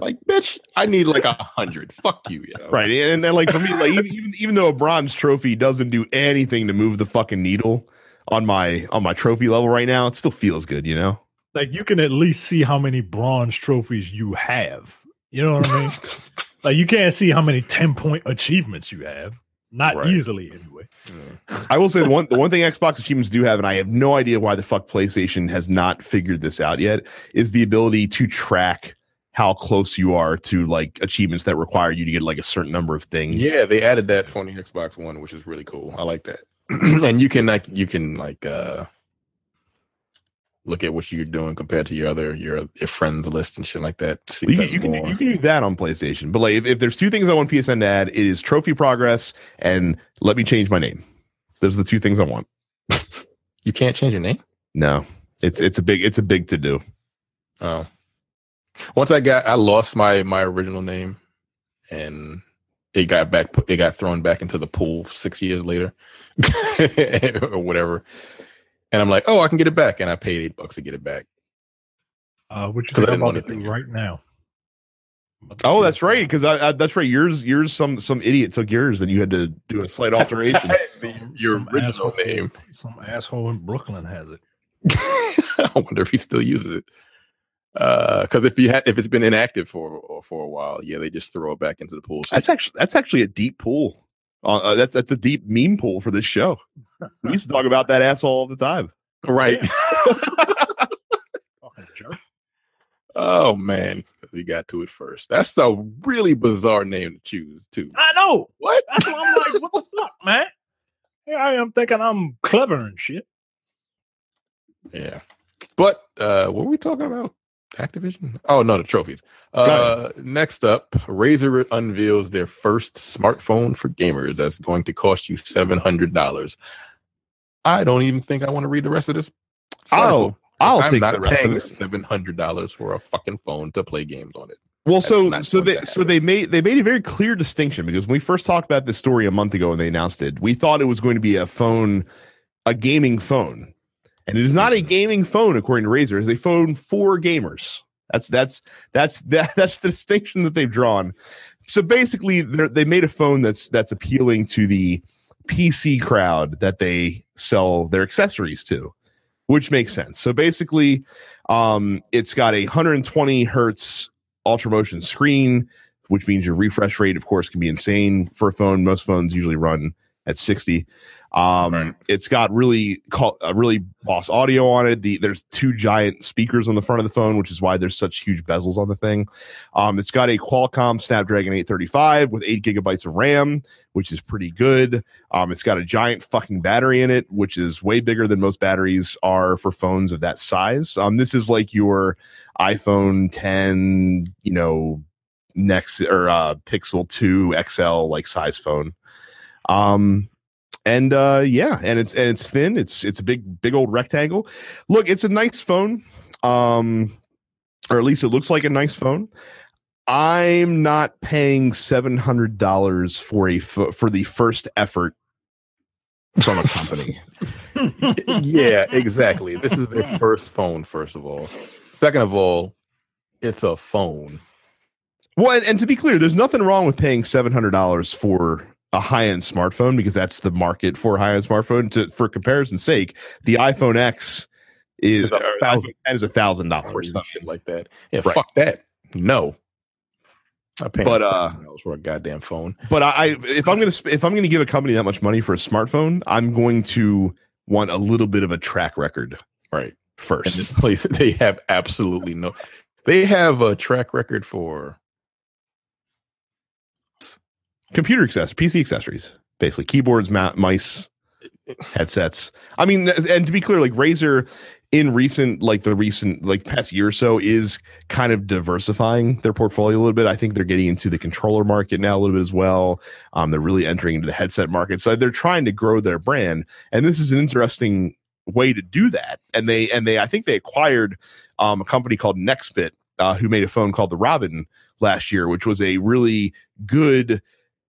like, bitch, I need like a hundred. Fuck you, you know? Right, and then like for me, like even, even even though a bronze trophy doesn't do anything to move the fucking needle on my on my trophy level right now, it still feels good, you know. Like, you can at least see how many bronze trophies you have. You know what I mean? like, you can't see how many 10 point achievements you have. Not Right. easily, anyway. Mm. I will say the one the one thing Xbox achievements do have, and I have no idea why the fuck PlayStation has not figured this out yet, is the ability to track how close you are to like achievements that require you to get like a certain number of things. Yeah, they added that for the Xbox One, which is really cool. I like that. and you can like you can like uh look at what you're doing compared to your other your your friends list and shit like that. See You, can- you can you can do that on PlayStation, but like if, if there's two things I want PSN to add, it is trophy progress and let me change my name. Those are the two things I want. You can't change your name. No, it's it's a big it's a big to do. Oh, once I got I lost my my original name, and it got back it got thrown back into the pool six years later, or whatever. And I'm like, oh, I can get it back, and I paid eight bucks to get it back. Uh, what you 'Cause I think didn't about to do right now? Oh, that's right. Because I, I that's right. Yours yours some some idiot took yours, and you had to do a slight alteration. The- your Some original asshole- name. Some asshole in Brooklyn has it. I wonder if he still uses it. Because if you had, if it's been inactive for for a while, yeah, they just throw it back into the pool. So That's actually that's actually a deep pool. Uh, uh, that's that's a deep meme pool for this show. We used to talk about that asshole all the time. right. Fucking oh man, we got to it first. That's a really bizarre name to choose too. I know. What? That's why I'm like, what the fuck, man? Here I am thinking I'm clever and shit. Yeah. But uh what were we talking about? Activision? Oh no, the trophies. Uh next up, Razer unveils their first smartphone for gamers that's going to cost you seven hundred dollars. I don't even think I want to read the rest of this. article. I'll I'm take not the rest of paying seven hundred dollars for a fucking phone to play games on it. Well, That's so so they so they made they made a very clear distinction because when we first talked about this story a month ago and they announced it, we thought it was going to be a phone, a gaming phone, and it is not a gaming phone according to Razer. It's a phone for gamers. That's that's that's that, that's the distinction that they've drawn. So basically, they're- made a phone that's that's appealing to the PC crowd that they sell their accessories to, which makes sense. So basically, um, it's got a 120 hertz ultra motion screen, which means your refresh rate, of course, can be insane for a phone. Most phones usually run at 60. Um, Right. It's got really call, uh, really boss audio on it. The there's two giant speakers on the front of the phone, which is why there's such huge bezels on the thing. Um, it's got a Qualcomm Snapdragon 835 with eight gigabytes of RAM, which is pretty good. Um, it's got a giant fucking battery in it, which is way bigger than most batteries are for phones of that size. Um, this is like your iPhone 10, you know, next or uh, Pixel 2 XL like size phone. Um, and uh, yeah, and it's and it's thin. It's it's a big big old rectangle. Look, it's a nice phone. Um, or at least it looks like a nice phone. I'm not paying seven hundred dollars for a for the first effort from a company. yeah, exactly. This is their first phone, first of all. Second of all, it's a phone. Well, and, and to be clear, there's nothing wrong with paying seven hundred dollars for a high-end smartphone because that's the market for a high-end smartphone. To for comparison's sake, the iPhone X is a thousand. that is a thousand dollars. some shit like that. Yeah, Right. fuck that. No. I pay But, uh, for a goddamn phone. But I, I if I'm gonna if I'm gonna give a company that much money for a smartphone, I'm going to want a little bit of a track record Right. And first. this place, they have absolutely no. They have a track record for Computer access, PC accessories, basically keyboards, ma- mice, headsets. I mean, and to be clear, like Razer in recent, like the recent, like past year or so, is kind of diversifying their portfolio a little bit. I think they're getting into the controller market now a little bit as well. Um, they're really entering into the headset market, so they're trying to grow their brand, and this is an interesting way to do that. And they and they, I think they acquired um, a company called Nextbit, uh, who made a phone called the Robin last year, which was a really good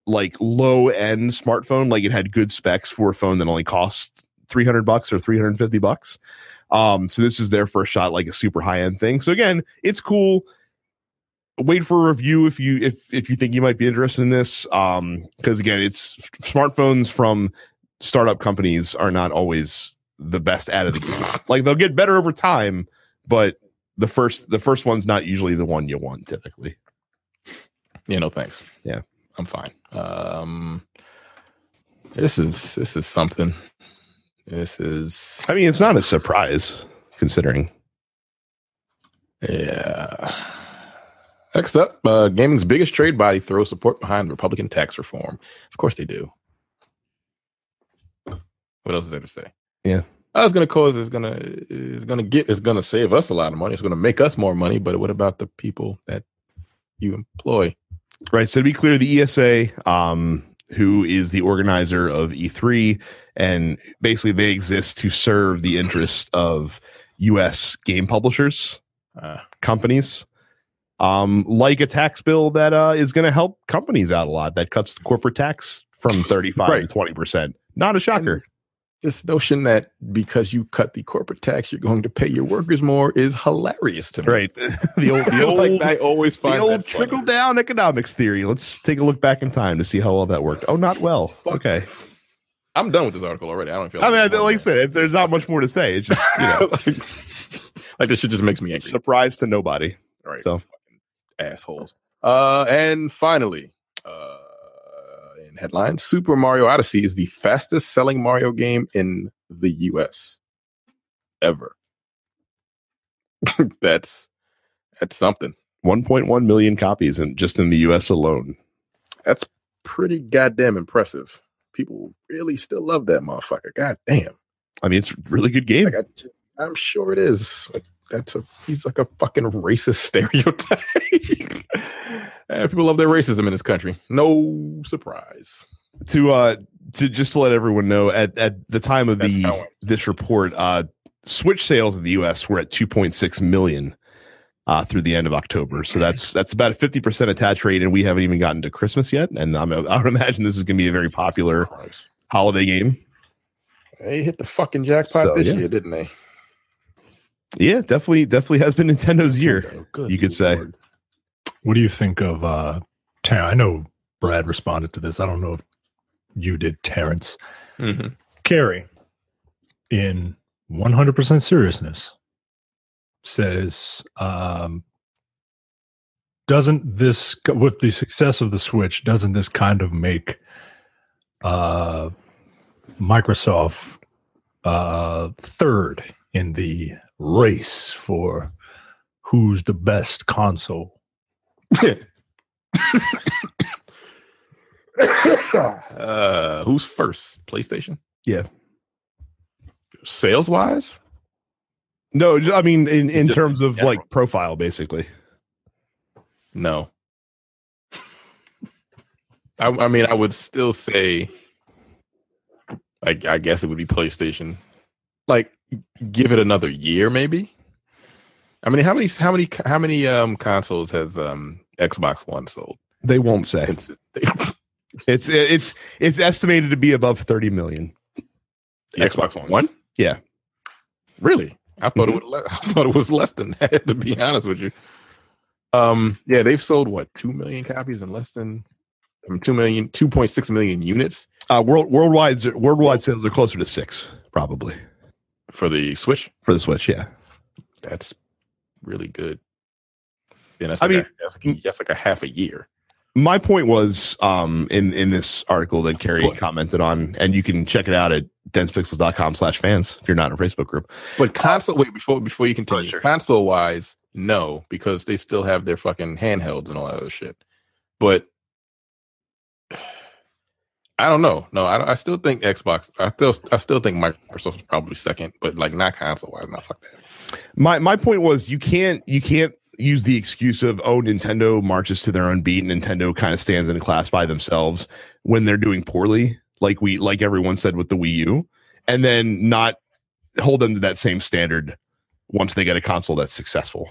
like low end smartphone like it had good specs for a phone that only cost 300 bucks or 350 bucks. Um so this is their first shot like a super high end thing. So again it's cool. Wait for a review if you if if you think you might be interested in this. Um because again it's smartphones from startup companies are not always the best out of the gate like they'll get better over time but the first the first one's not usually the one you want typically. Yeah, no thanks. Yeah. I'm fine. Um this is this is something. This is i mean it's not a surprise considering yeah. Next up, uh, gaming's biggest trade body throws support behind the Republican tax reform. Of course they do. What else is there to say? Yeah. I was gonna cause it's gonna it's gonna get it's gonna save us a lot of money. It's gonna make us more money, but what about the people that you employ? Right. So to be clear, the ESA, um, who is the organizer of E3, and basically they exist to serve the interests of U.S. game publishers, Uh, companies, um, like a tax bill that uh, is going to help companies out a lot. That cuts the corporate tax from thirty-five Right. to twenty percent. Not a shocker. This notion that because you cut the corporate tax, you're going to pay your workers more is hilarious to me. right. the old, the old, like I always find the old that funny. trickle down economics theory. Let's take a look back in time to see how well that worked. Oh, not well. Fuck. Okay. I'm done with this article already. I don't feel. I mean, like I said, it- there's not much more to say. It's just you know, like, like this shit just makes me angry. surprise to nobody. Right. So assholes. Uh, and finally, uh, in headlines, Super Mario Odyssey is the fastest selling Mario game in the U.S. ever. that's that's something. 1.1 million copies and just in the US alone. That's pretty goddamn impressive. People really still love that motherfucker. God damn. I mean, it's a really good game. Like I, I'm sure it is. That's a he's like a fucking racist stereotype. People love their racism in this country. No surprise. to uh to just to let everyone know at at the time of That's the this report uh Switch sales in the US were at 2.6 million uh through the end of October. So that's that's about a 50% attach rate and we haven't even gotten to Christmas yet and I'm, I would imagine this is going to be a very popular holiday game. They hit the fucking jackpot So, this yeah. year, didn't they? Yeah, definitely definitely has been Nintendo's year. Good you could say. What do you think of uh Ter- I know Brad responded to this. I don't know if you did, Terrence. Mhm. Carrie, in 100% seriousness, says, um, doesn't this, with the success of the Switch, doesn't this kind of make uh, Microsoft uh, third in the race for who's the best console? uh, who's first? PlayStation. Yeah. Sales wise, No, I mean in in Just terms of general. like profile basically. no. I, I mean, I would still say, I, I guess it would be PlayStation. Like, give it another year, maybe. I mean, how many, how many, how many um consoles has um Xbox One sold They won't say. since it, It's it's it's estimated to be above 30 million. the Xbox Xbox One? Yeah. Really? I thought it would. I thought it was less than that. To be honest with you. Um. Yeah, they've sold what two million copies in less than I mean, two million, two point six million units. Uh, world worldwide worldwide sales are closer to six, probably. For the Switch. for the Switch. Yeah. That's really good. And that's I like mean- a, that's, like a, that's like a half a year. My point was um, in in this article that Carrie What? commented on, and you can check it out at densepixels.com slash fans if you're not in our Facebook group. But console, wait before before you continue. sure. Console wise, no, because they still have their fucking handhelds and all that other shit. But I don't know. No, I, I still think Xbox. I still I still think Microsoft is probably second, but like not console wise. Not fuck that. My my point was you can't you can't use the excuse of oh Nintendo marches to their own beat. Nintendo kind of stands in a class by themselves when they're doing poorly, like we like everyone said with the Wii U, and then not hold them to that same standard once they get a console that's successful.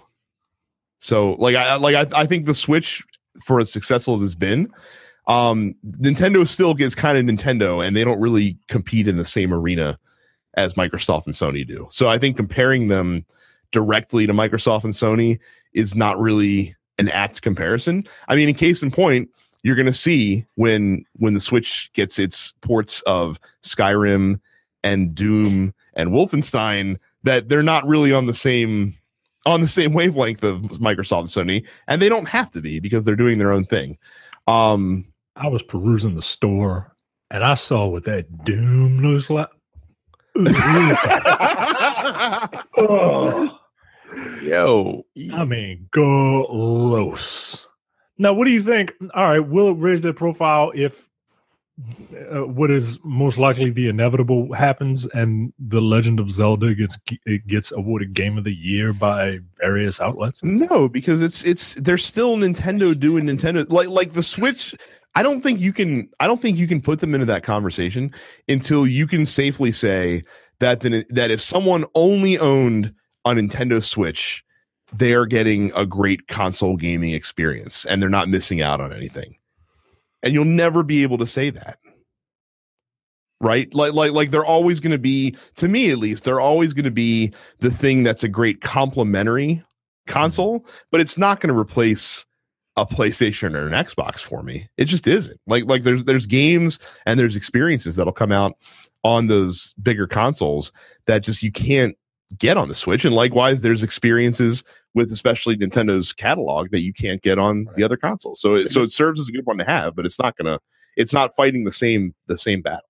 So like I like I, I think the Switch for as successful as it's been, um Nintendo still gets kind of Nintendo and they don't really compete in the same arena as Microsoft and Sony do. So I think comparing them directly to Microsoft and Sony is not really an apt comparison. I mean, in case in point, you're going to see when when the Switch gets its ports of Skyrim and Doom and Wolfenstein that they're not really on the same on the same wavelength of Microsoft and Sony, and they don't have to be because they're doing their own thing. Um, I was perusing the store and I saw what that Doom looks like. oh, Yo, I mean, gross. Now, what do you think? All right, will it raise their profile if uh, what is most likely the inevitable happens and the Legend of Zelda gets it gets awarded Game of the Year by various outlets? No, because it's it's they're still Nintendo doing Nintendo like like the Switch. I don't think you can I don't think you can put them into that conversation until you can safely say that the, that if someone only owned a Nintendo Switch, they are getting a great console gaming experience and they're not missing out on anything. And you'll never be able to say that. Right? Like like like they're always going to be to me at least, they're always going to be the thing that's a great complementary mm-hmm. console, but it's not going to replace a PlayStation or an Xbox for me. It just isn't. Like like there's there's games and there's experiences that'll come out on those bigger consoles that just you can't get on the Switch. And likewise, there's experiences with especially Nintendo's catalog that you can't get on the other consoles. So it, so it serves as a good one to have, but it's not gonna it's not fighting the same the same battle.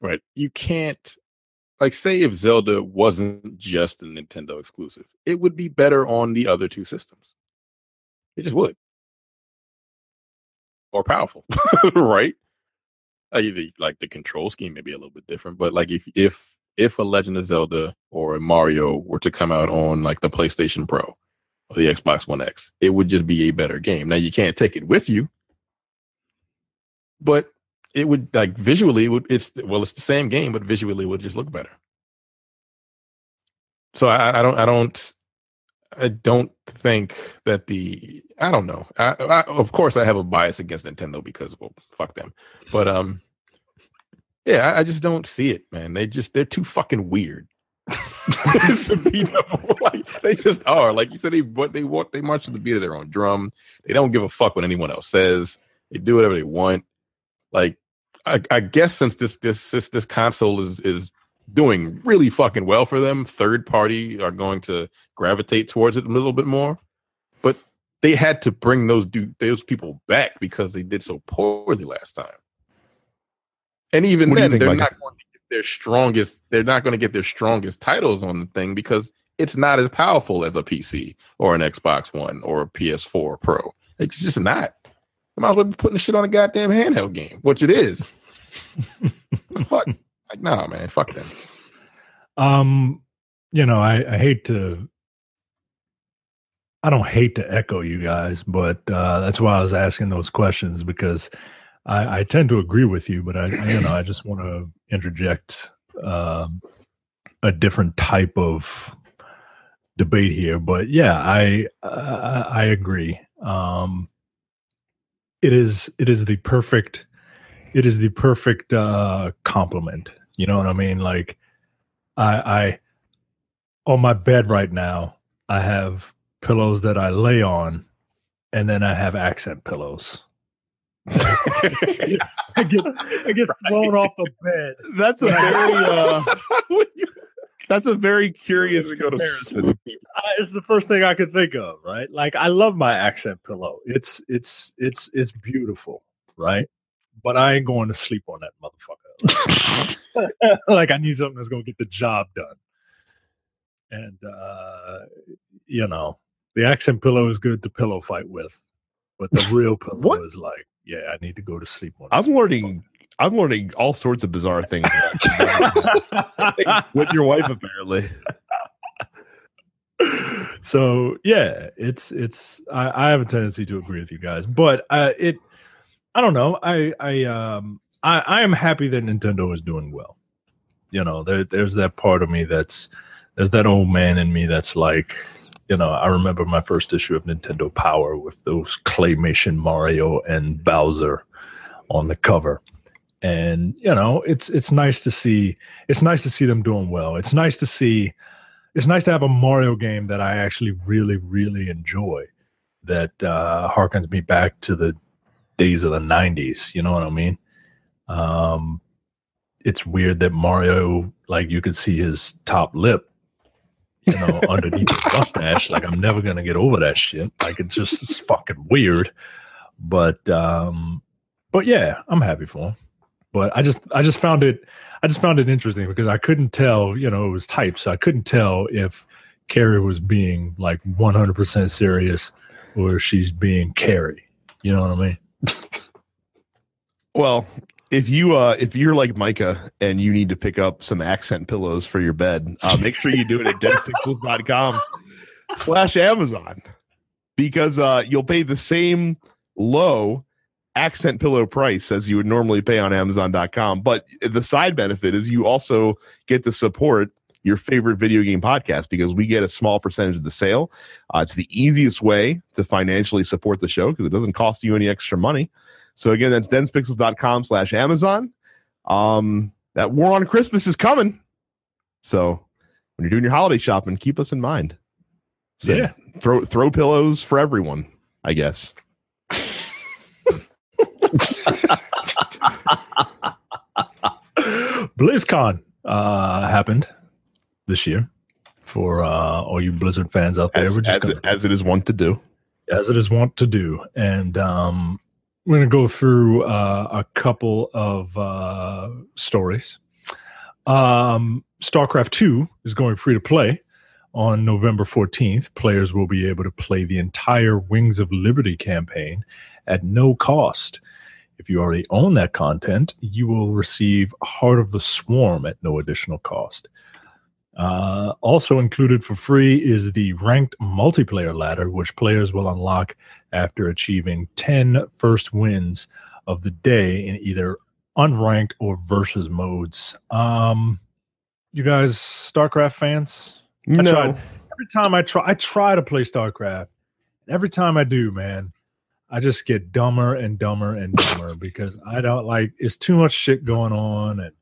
right? You can't like say if Zelda wasn't just a Nintendo exclusive, it would be better on the other two systems. It just would. More powerful, right? The, like the control scheme may be a little bit different, but like if if if a Legend of Zelda or a Mario were to come out on like the PlayStation Pro or the Xbox One X, it would just be a better game. Now you can't take it with you, but it would like visually would it's well it's the same game, but visually it would just look better. So I, I don't I don't I don't think that the I don't know. I, I, of course, I have a bias against Nintendo because well, fuck them. But um, yeah, I, I just don't see it, man. They just they're too fucking weird to beat like they just are. Like you said, they what they want they march to the beat of their own drum. They don't give a fuck what anyone else says. They do whatever they want. Like I, I guess since this this this this console is is doing really fucking well for them, third party are going to gravitate towards it a little bit more. But they had to bring those du- those people back because they did so poorly last time. And even What then, think, they're not going to get their strongest. They're not going to get their strongest titles on the thing because it's not as powerful as a PC or an Xbox One or a PS4 Pro. It's just not. I might as well be putting the shit on a goddamn handheld game, which it is. fuck, like nah, man, fuck them. Um, you know, I, I hate to I don't hate to echo you guys, but uh, that's why I was asking those questions because I, I tend to agree with you, but I, you know I just want to interject um, a different type of debate here. But yeah, I uh, I agree. Um, it is it is the perfect it is the perfect uh, compliment. You know what I mean? Like I I on my bed right now, I have pillows that I lay on, and then I have accent pillows. I get I get thrown off the bed. That's a very uh That's a very curious comparison. It's the first thing I could think of, right? Like I love my accent pillow. It's it's it's it's beautiful, right? But I ain't going to sleep on that motherfucker. like I need something that's gonna get the job done. And uh you know, the accent pillow is good to pillow fight with, but the real pillow What? is like, yeah, I need to go to sleep on. I'm learning. I'm learning all sorts of bizarre things with your wife, apparently. so yeah, it's it's I, I have a tendency to agree with you guys, but uh, it I don't know. I I um I, I am happy that Nintendo is doing well. You know, there there's that part of me that's there's that old man in me that's like, you know, I remember my first issue of Nintendo Power with those claymation Mario and Bowser on the cover. And you know, it's it's nice to see it's nice to see them doing well. It's nice to see it's nice to have a Mario game that I actually really, really enjoy that uh harkens me back to the days of the 90s. You know what I mean? Um it's weird that Mario, like you could see his top lip, you know, underneath his mustache. Like I'm never gonna get over that shit. Like it's just it's fucking weird. But um but yeah, I'm happy for him. But I just I just found it I just found it interesting because I couldn't tell, you know, it was typed, so I couldn't tell if Carrie was being like 100% serious or she's being Carrie. You know what I mean? Well, if you uh if you're like Micah and you need to pick up some accent pillows for your bed, uh, make sure you do it at densepixels.com slash Amazon because uh you'll pay the same low accent pillow price as you would normally pay on Amazon.com. But the side benefit is you also get to support your favorite video game podcast because we get a small percentage of the sale. Uh, it's the easiest way to financially support the show because it doesn't cost you any extra money. So again, that's densepixels.com slash Amazon. Um, that war on Christmas is coming. So when you're doing your holiday shopping, keep us in mind. So Yeah. throw throw pillows for everyone, I guess. BlizzCon uh, happened this year for uh, all you Blizzard fans out there. As, We're just as, gonna, it, as it is wont to do. as it is wont to do, and um, we're going to go through uh, a couple of uh, stories. Um, StarCraft Two is going free to play on November fourteenth. Players will be able to play the entire Wings of Liberty campaign at no cost. If you already own that content, you will receive Heart of the Swarm at no additional cost. Uh, also included for free is the ranked multiplayer ladder, which players will unlock after achieving 10 first wins of the day in either unranked or versus modes. Um, you guys, StarCraft fans? I No. tried. Every time I try, I try to play StarCraft. Every time I do, man, I just get dumber and dumber and dumber because I don't like it's too much shit going on and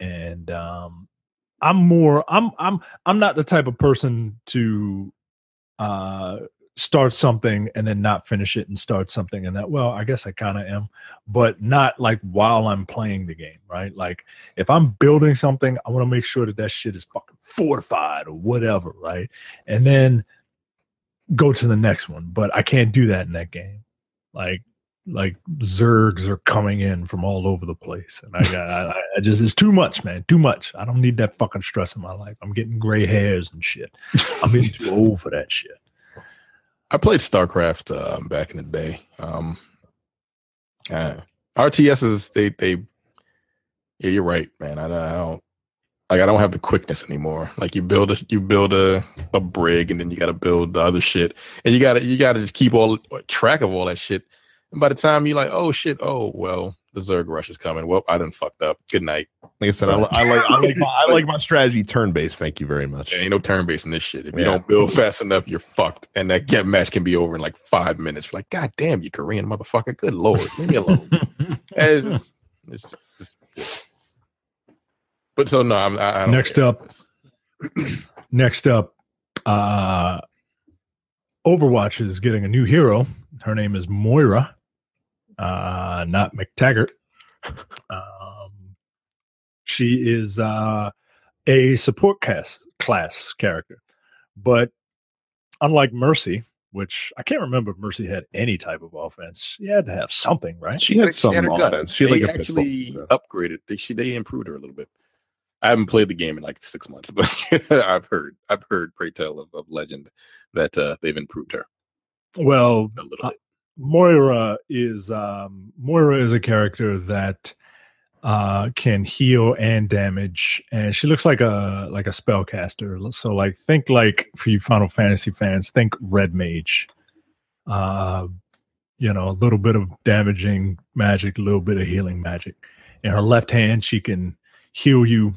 and um I'm more I'm I'm I'm not the type of person to uh start something and then not finish it and start something and that well I guess I kind of am but not like while I'm playing the game right? Like if I'm building something I want to make sure that that shit is fucking fortified or whatever right? And then go to the next one but I can't do that in that game. Like like zergs are coming in from all over the place and i got I, I just it's too much man too much i don't need that fucking stress in my life i'm getting gray hairs and shit i'm getting too old for that shit I played StarCraft uh, back in the day. Um, uh, RTSs, they they, yeah, you're right, man. I, I don't like I don't have the quickness anymore. Like you build a you build a a brig, and then you got to build the other shit, and you got to you got to just keep all track of all that shit. And by the time you're like, oh shit, oh well, the Zerg rush is coming. Well, I done fucked up. Good night. Like I said, I, I like I like my, I like my strategy turn based. Thank you very much. There ain't no turn based in this shit. If you Yeah. don't build fast enough, you're fucked. And that get match can be over in like five minutes. You're like, God damn, you Korean motherfucker. Good lord, leave me alone. it's just, it's just, just- yeah. But so no, I'm, I, I Next care. up. next up uh overwatch is getting a new hero her name is moira uh not mctaggart um she is uh a support cast class character. But unlike Mercy, which I can't remember if Mercy had any type of offense, she had to have something, right? She had some her gun. offense. She had they like a pistol. actually upgraded. They she they improved her a little bit. I haven't played the game in like six months, but I've heard I've heard pray tell of, of legend that uh, they've improved her Well, a little Uh, bit. Moira is um, Moira is a character that uh, can heal and damage, and she looks like a like a spellcaster. So, like, think like for you Final Fantasy fans, think Red Mage. Uh, you know, a little bit of damaging magic, a little bit of healing magic. In her left hand, she can heal you.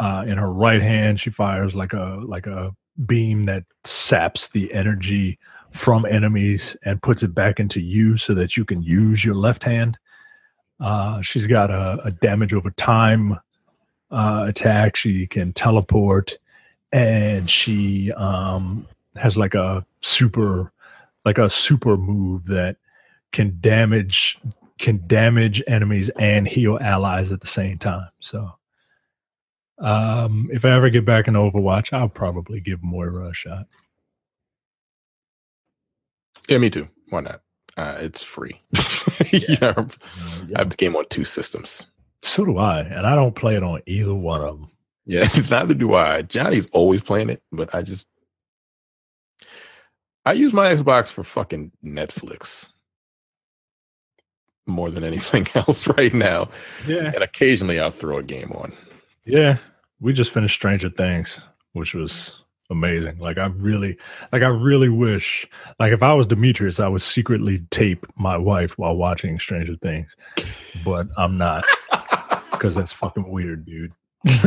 Uh, in her right hand, she fires like a like a beam that saps the energy from enemies and puts it back into you so that you can use your left hand. Uh, she's got a, a damage over time uh, attack. She can teleport, and she um, has like a super, like a super move that can damage can damage enemies and heal allies at the same time. So, um, if I ever get back in Overwatch, I'll probably give Moira a shot. Yeah, me too. Why not? Uh, it's free. yeah. I have the game on two systems. So do I, and I don't play it on either one of them. Yeah, neither do I. Johnny's always playing it, but I just I use my Xbox for fucking Netflix more than anything else right now. Yeah, And occasionally I'll throw a game on. yeah. We just finished Stranger Things, which was amazing. Like I really, like I really wish, like if I was Demetrius, I would secretly tape my wife while watching Stranger Things, but I'm not because that's fucking weird, dude.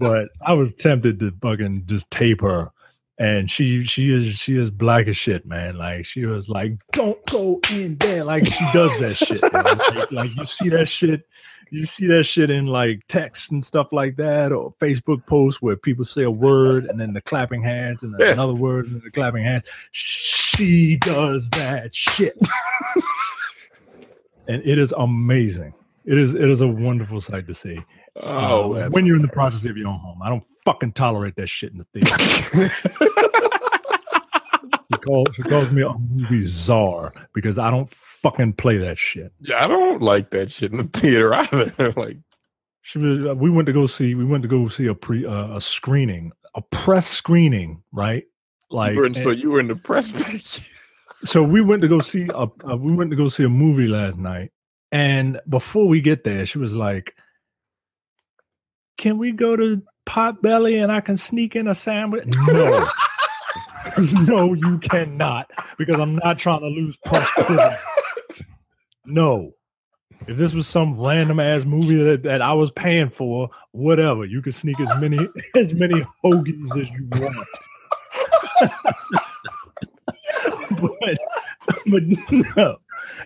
but I was tempted to fucking just tape her. And she she is she is black as shit, man. Like she was like, "Don't go in there." Like she does that shit. Like, like you see that shit, you see that shit in like text and stuff like that, or Facebook posts where people say a word and then the clapping hands and Yeah. another word and then the clapping hands. She does that shit, and it is amazing. It is it is a wonderful sight to see. Oh, Uh, when you're in the process of your own home. I don't fucking tolerate that shit in the theater. she, calls, she calls me a movie czar because I don't fucking play that shit. yeah, I don't like that shit in the theater either. like, She was, uh, we went to go see we went to go see a pre uh, a screening, a press screening, right? Like you in, so you were in the press so we went to go see a, a we went to go see a movie last night and before we get there she was like can we go to potbelly and i can sneak in a sandwich no no you cannot because i'm not trying to lose press. No if this was some random ass movie that, that i was paying for whatever you can sneak as many as many hoagies as you want but but no,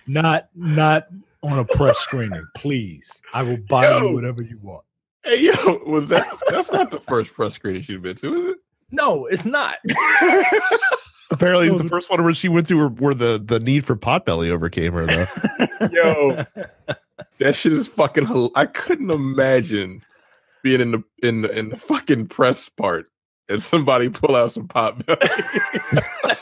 not not on a press screening, please. I will buy Yo. you whatever you want. Hey, yo, was that? That's not the first press screening you've been to, is it? No, it's not. it? Apparently, it was the first one where she went to where, where the, the need for potbelly overcame her, though. Yo. That shit is fucking. hil- I couldn't imagine being in the in the in the fucking press part and somebody pull out some pot because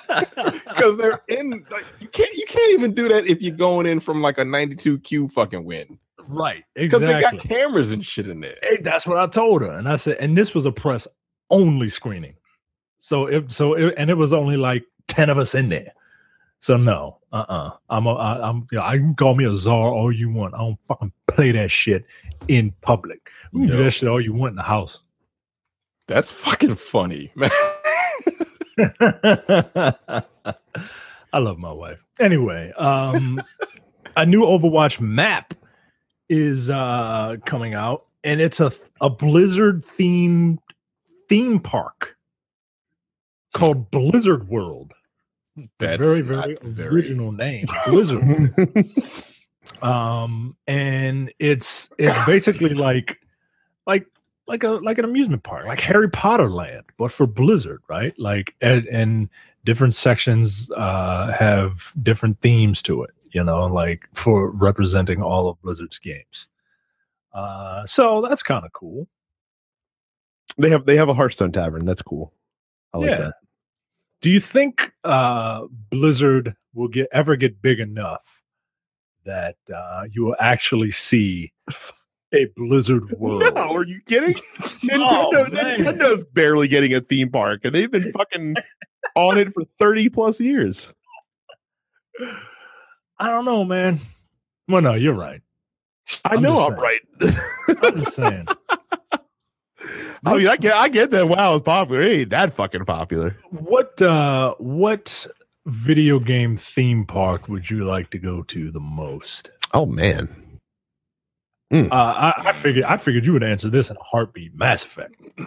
they're in. Like, you can't you can't even do that if you're going in from like a 92 Q fucking win right, because they got cameras and shit in there. Hey, that's what I told her, and I said, and this was a press only screening. So it so it, and it was only like ten of us in there. So no, uh, uh-uh. I'm a, I, I'm, you know, I can call me a czar all you want. I don't fucking play that shit in public. You do that shit all you want in the house. That's fucking funny, man. I love my wife. Anyway, um, a new Overwatch map is uh coming out, and it's a a Blizzard themed theme park called Blizzard World. That's very not very very- original name, Blizzard. um, and it's it's basically like like like a like an amusement park, like Harry Potter Land, but for Blizzard, right? Like and, and different sections uh have different themes to it, you know, like for representing all of Blizzard's games. Uh, so that's kind of cool. They have they have a Hearthstone tavern. That's cool. I like Yeah. that. Do you think uh, Blizzard will get ever get big enough that uh, you will actually see a Blizzard world? No, are you kidding? Oh, Nintendo, man. Nintendo's barely getting a theme park, and they've been fucking on it for thirty plus years. I don't know, man. Well, no, you're right. I I'm know I'm right. I'm just saying. I mean, I get, I get that. Wow, it's popular. It ain't that fucking popular. What uh, what video game theme park would you like to go to the most? Oh man, Uh, I, I figured I figured you would answer this in a heartbeat. Mass Effect.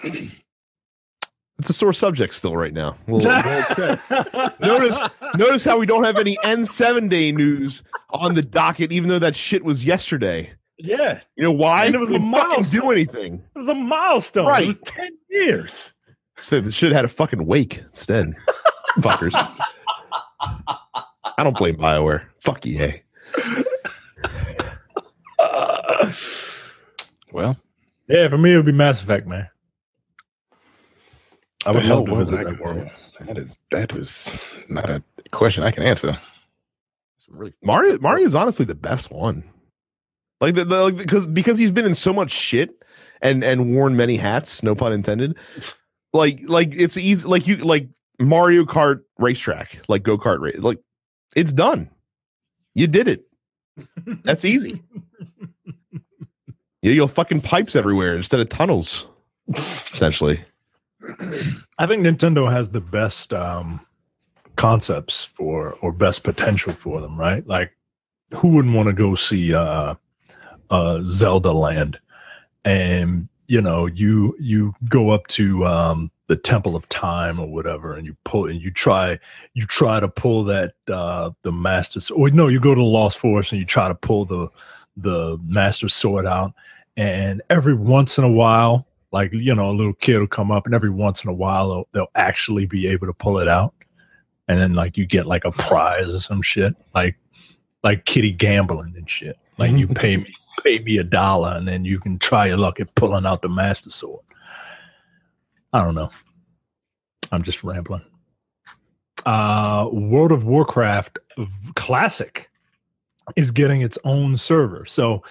it's a sore subject still right now. A little- a little. Notice- Notice how we don't have any N7 day news on the docket, even though that shit was yesterday. Yeah, You know why? And it was We a fucking milestone. do anything. it was a milestone. Right. It was ten years. So they should have had a fucking wake instead. Fuckers. I don't blame Bioware. Fuck EA. Well, Yeah, for me it would be Mass Effect, man. I the would hell love to was visit that gonna world. say? That is that was not a question I can answer. Really Mario Mario is honestly the best one. Like the, the like, because because he's been in so much shit and and worn many hats, no pun intended. Like like it's easy like you like Mario Kart racetrack, like go kart race. Like it's done. You did it. That's easy. Yeah, you will fucking pipes everywhere instead of tunnels. Essentially. I think Nintendo has the best um, concepts for or best potential for them, right? Like, who wouldn't want to go see uh, uh, Zelda Land? And you know, you you go up to um, the Temple of Time or whatever, and you pull and you try you try to pull that uh, the Master or no, you go to the Lost Forest and you try to pull the the Master Sword out, and every once in a while like you know a little kid will come up and every once in a while they'll, they'll actually be able to pull it out. And then like you get like a prize or some shit like like kitty gambling and shit. Like you pay me pay me a dollar and then you can try your luck at pulling out the master sword. I don't know. I'm just rambling. Uh world of warcraft classic is getting its own server. So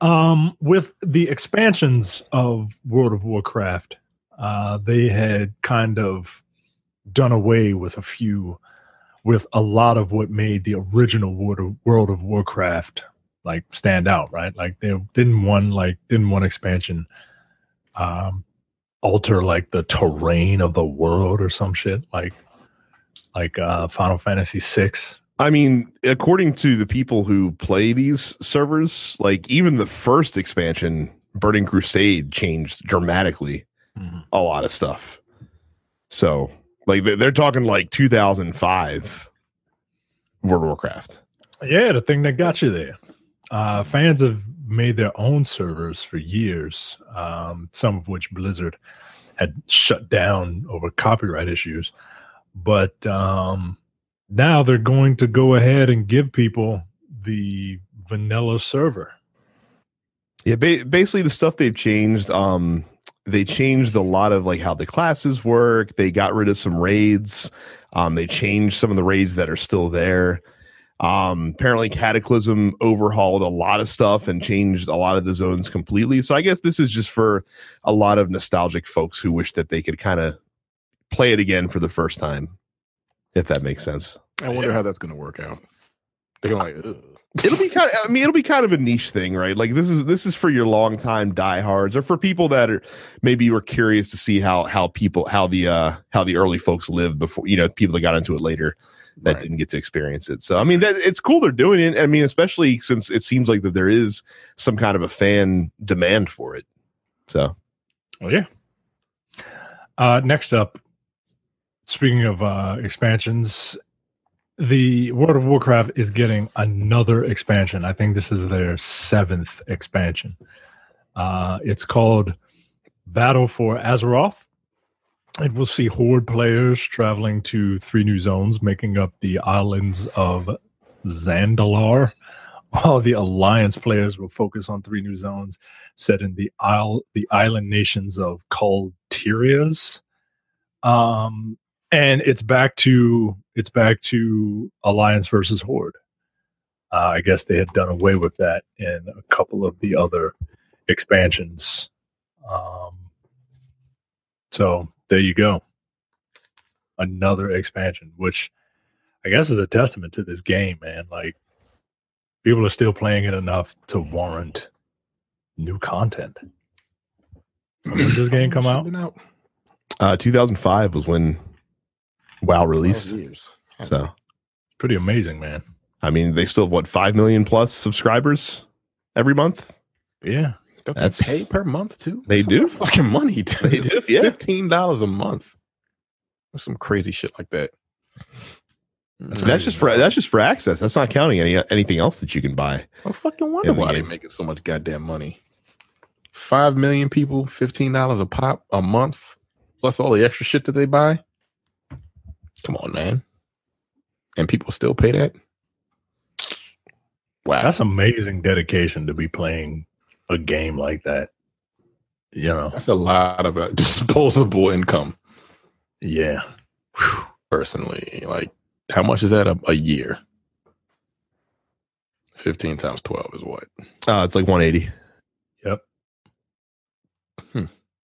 um, with the expansions of World of Warcraft, uh, they had kind of done away with a few, with a lot of what made the original World of, World of Warcraft like stand out, right? Like they didn't one like didn't one expansion um, alter like the terrain of the world or some shit like like uh, Final Fantasy six. I mean, according to the people who play these servers, like even the first expansion, Burning Crusade, changed dramatically a lot of stuff. So, like, they- they're talking like 2005 World of Warcraft. Yeah, the thing that got you there. Uh, fans have made their own servers for years, um, some of which Blizzard had shut down over copyright issues. But um, now they're going to go ahead and give people the vanilla server. Yeah, ba- basically the stuff they've changed. Um, they changed a lot of like how the classes work. They got rid of some raids. Um, they changed some of the raids that are still there. Um, apparently Cataclysm overhauled a lot of stuff and changed a lot of the zones completely. So I guess this is just for a lot of nostalgic folks who wish that they could kind of play it again for the first time, if that makes sense. I wonder Yeah. how that's going to work out. They're like, Ugh. it'll be kind of i mean it'll be kind of a niche thing right like this is this is for your longtime diehards or for people that are maybe were curious to see how how people how the uh how the early folks lived before you know people that got into it later that Right. didn't get to experience it so i mean that it's cool they're doing it i mean especially since it seems like that there is some kind of a fan demand for it so Oh yeah. Uh, next up, speaking of uh, expansions, the World of Warcraft is getting another expansion. I think this is their seventh expansion. Uh, it's called Battle for Azeroth. It will see Horde players traveling to three new zones, making up the islands of Zandalar, While the alliance players will focus on three new zones set in the isle the island nations of Kul Tiras. Um and it's back to it's back to alliance versus horde. Uh, I guess they had done away with that in a couple of the other expansions. Um, so there you go. Another expansion, which I guess is a testament to this game, man. Like people are still playing it enough to warrant new content. When did this game come out? Been out Uh, 2005 was when WoW released. years. So, Pretty amazing, man. I mean, they still have what five million plus subscribers every month. Yeah. Don't That's- they pay per month too? They That's a do. lot of fucking money. Dude. They do, yeah. Fifteen dollars a month. Or some crazy shit like that. That's just for that's just for access. That's not counting any anything else that you can buy. I fucking wonder in the why they game. making so much goddamn money. Five million people, fifteen dollars a pop a month, plus all the extra shit that they buy. Come on, man. And people still pay that. Wow, That's amazing dedication to be playing a game like that. You know, that's a lot of uh, disposable income. yeah. Personally, like how much is that a, a year? Fifteen times twelve is what? Uh, it's like 180. Yep.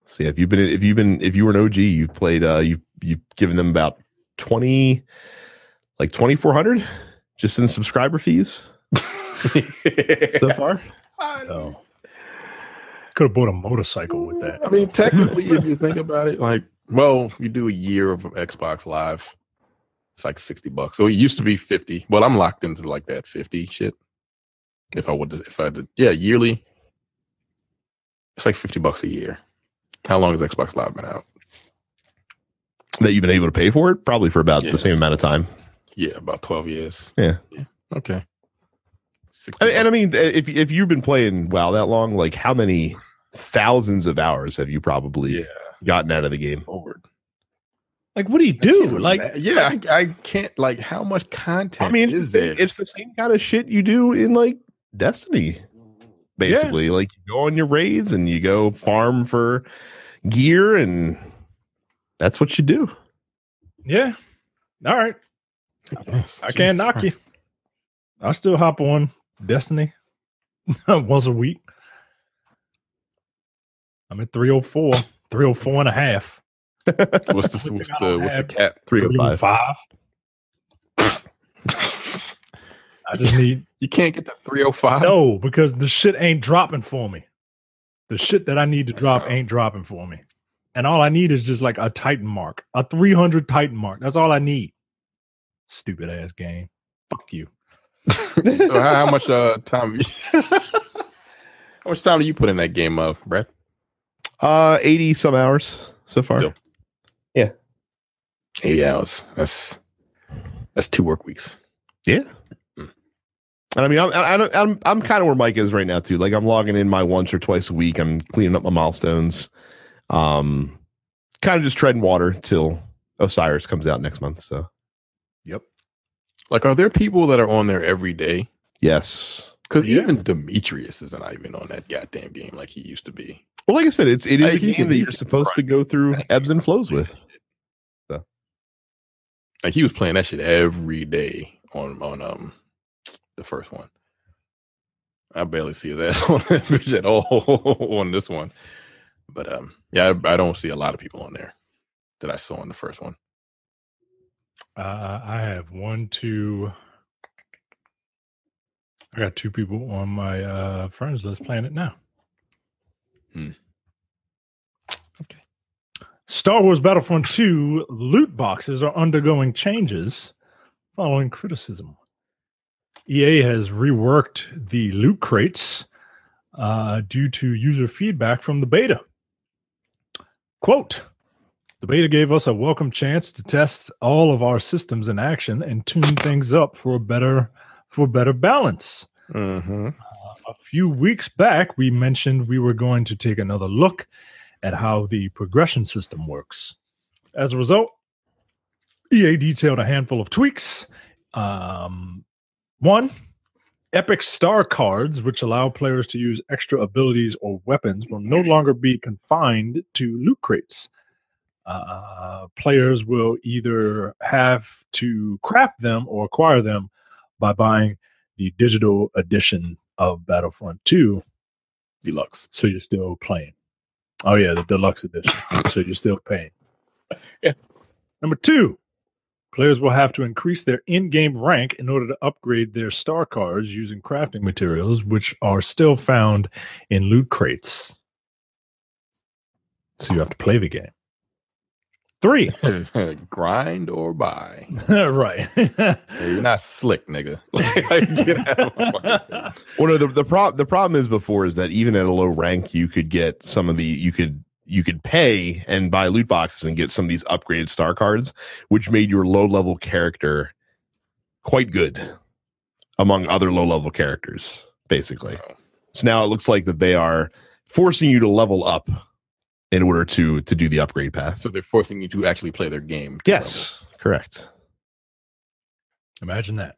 So yeah, if you've been if you've been if you were an OG, you've played uh you've you've given them about 20 like 2400 just in subscriber fees so far. So could have bought a motorcycle with that. I mean, technically, if you think about it, like, well, you do a year of Xbox Live, it's like sixty bucks. So it used to be fifty. Well, I'm locked into like that fifty shit. If I would, if I did, yeah, yearly, it's like fifty bucks a year. How long has Xbox Live been out? That you've been able to pay for it probably for about the same amount of time. Yeah, about twelve years. Yeah. Okay. 60 I mean, and I mean, eh, if if you've been playing WoW that long, like how many thousands of hours have you probably yeah, gotten out of the game? forward. Like, what do you do? Like, yeah, I, I can't. Like, how much content I mean, it's, is the there? same, it's the same kind of shit you do in like Destiny, basically. Like you go on your raids and you go farm for gear, and that's what you do. yeah. All right. Yes, I can't Jesus knock Christ. you. I still hop on Destiny once a week. I'm at 304, 304 and a half. What's the What what's the what's the cap? Three hundred oh five. 305. I just need You can't get the 305. no because the shit ain't dropping for me. The shit that I need to drop ain't dropping for me. And all I need is just like a Titan mark, a 300 Titan mark. That's all I need. Stupid ass game. Fuck you. So how, how much uh time? how much time do you put in that game, uh, Brad? Uh, eighty some hours so far. Still. Eighty hours. That's that's two work weeks. Yeah. Hmm. And I mean, I'm I don't, I'm I'm kind of where Mike is right now too. Like I'm logging in my once or twice a week. I'm cleaning up my milestones. Um, kind of just treading water till Osiris comes out next month. So Yep. Like, are there people that are on there every day? yes. Because Yeah. even Demetrius isn't even on that goddamn game like he used to be. Well, like I said, it's it is Hey, a game that you're can supposed to go through ebbs and flows with. So, Like he was playing that shit every day on on um the first one. I barely see his ass on that bitch at all on this one. But um yeah, I, I don't see a lot of people on there that I saw on the first one. Uh, I have one, two. I got two people on my uh, friends list playing it now. Hmm. Okay. Star Wars Battlefront 2 loot boxes are undergoing changes following criticism. EA has reworked the loot crates uh, due to user feedback from the beta. Quote The beta gave us a welcome chance to test all of our systems in action and tune things up for a better for better balance. Mm-hmm. A few weeks back, we mentioned we were going to take another look at how the progression system works. As a result, EA detailed a handful of tweaks. Um, one, Epic Star cards, which allow players to use extra abilities or weapons, will no longer be confined to loot crates. Uh, players will either have to craft them or acquire them by buying the digital edition of Battlefront 2. Deluxe. So you're still playing. Oh, yeah, the deluxe edition. so you're still paying. Yeah. Number two, Players will have to increase their in game rank in order to upgrade their star cards using crafting materials, which are still found in loot crates. So you have to play the game. Three. Grind or buy. right. Hey, you're not slick, nigga. Like, get out of my. Well, no, the the, pro- the problem is before is that even at a low rank, you could get some of the you could you could pay and buy loot boxes and get some of these upgraded star cards, which made your low level character quite good among other low level characters, basically. So now it looks like that they are forcing you to level up in order to to do the upgrade path. So they're forcing you to actually play their game. to Yes, correct. Imagine that.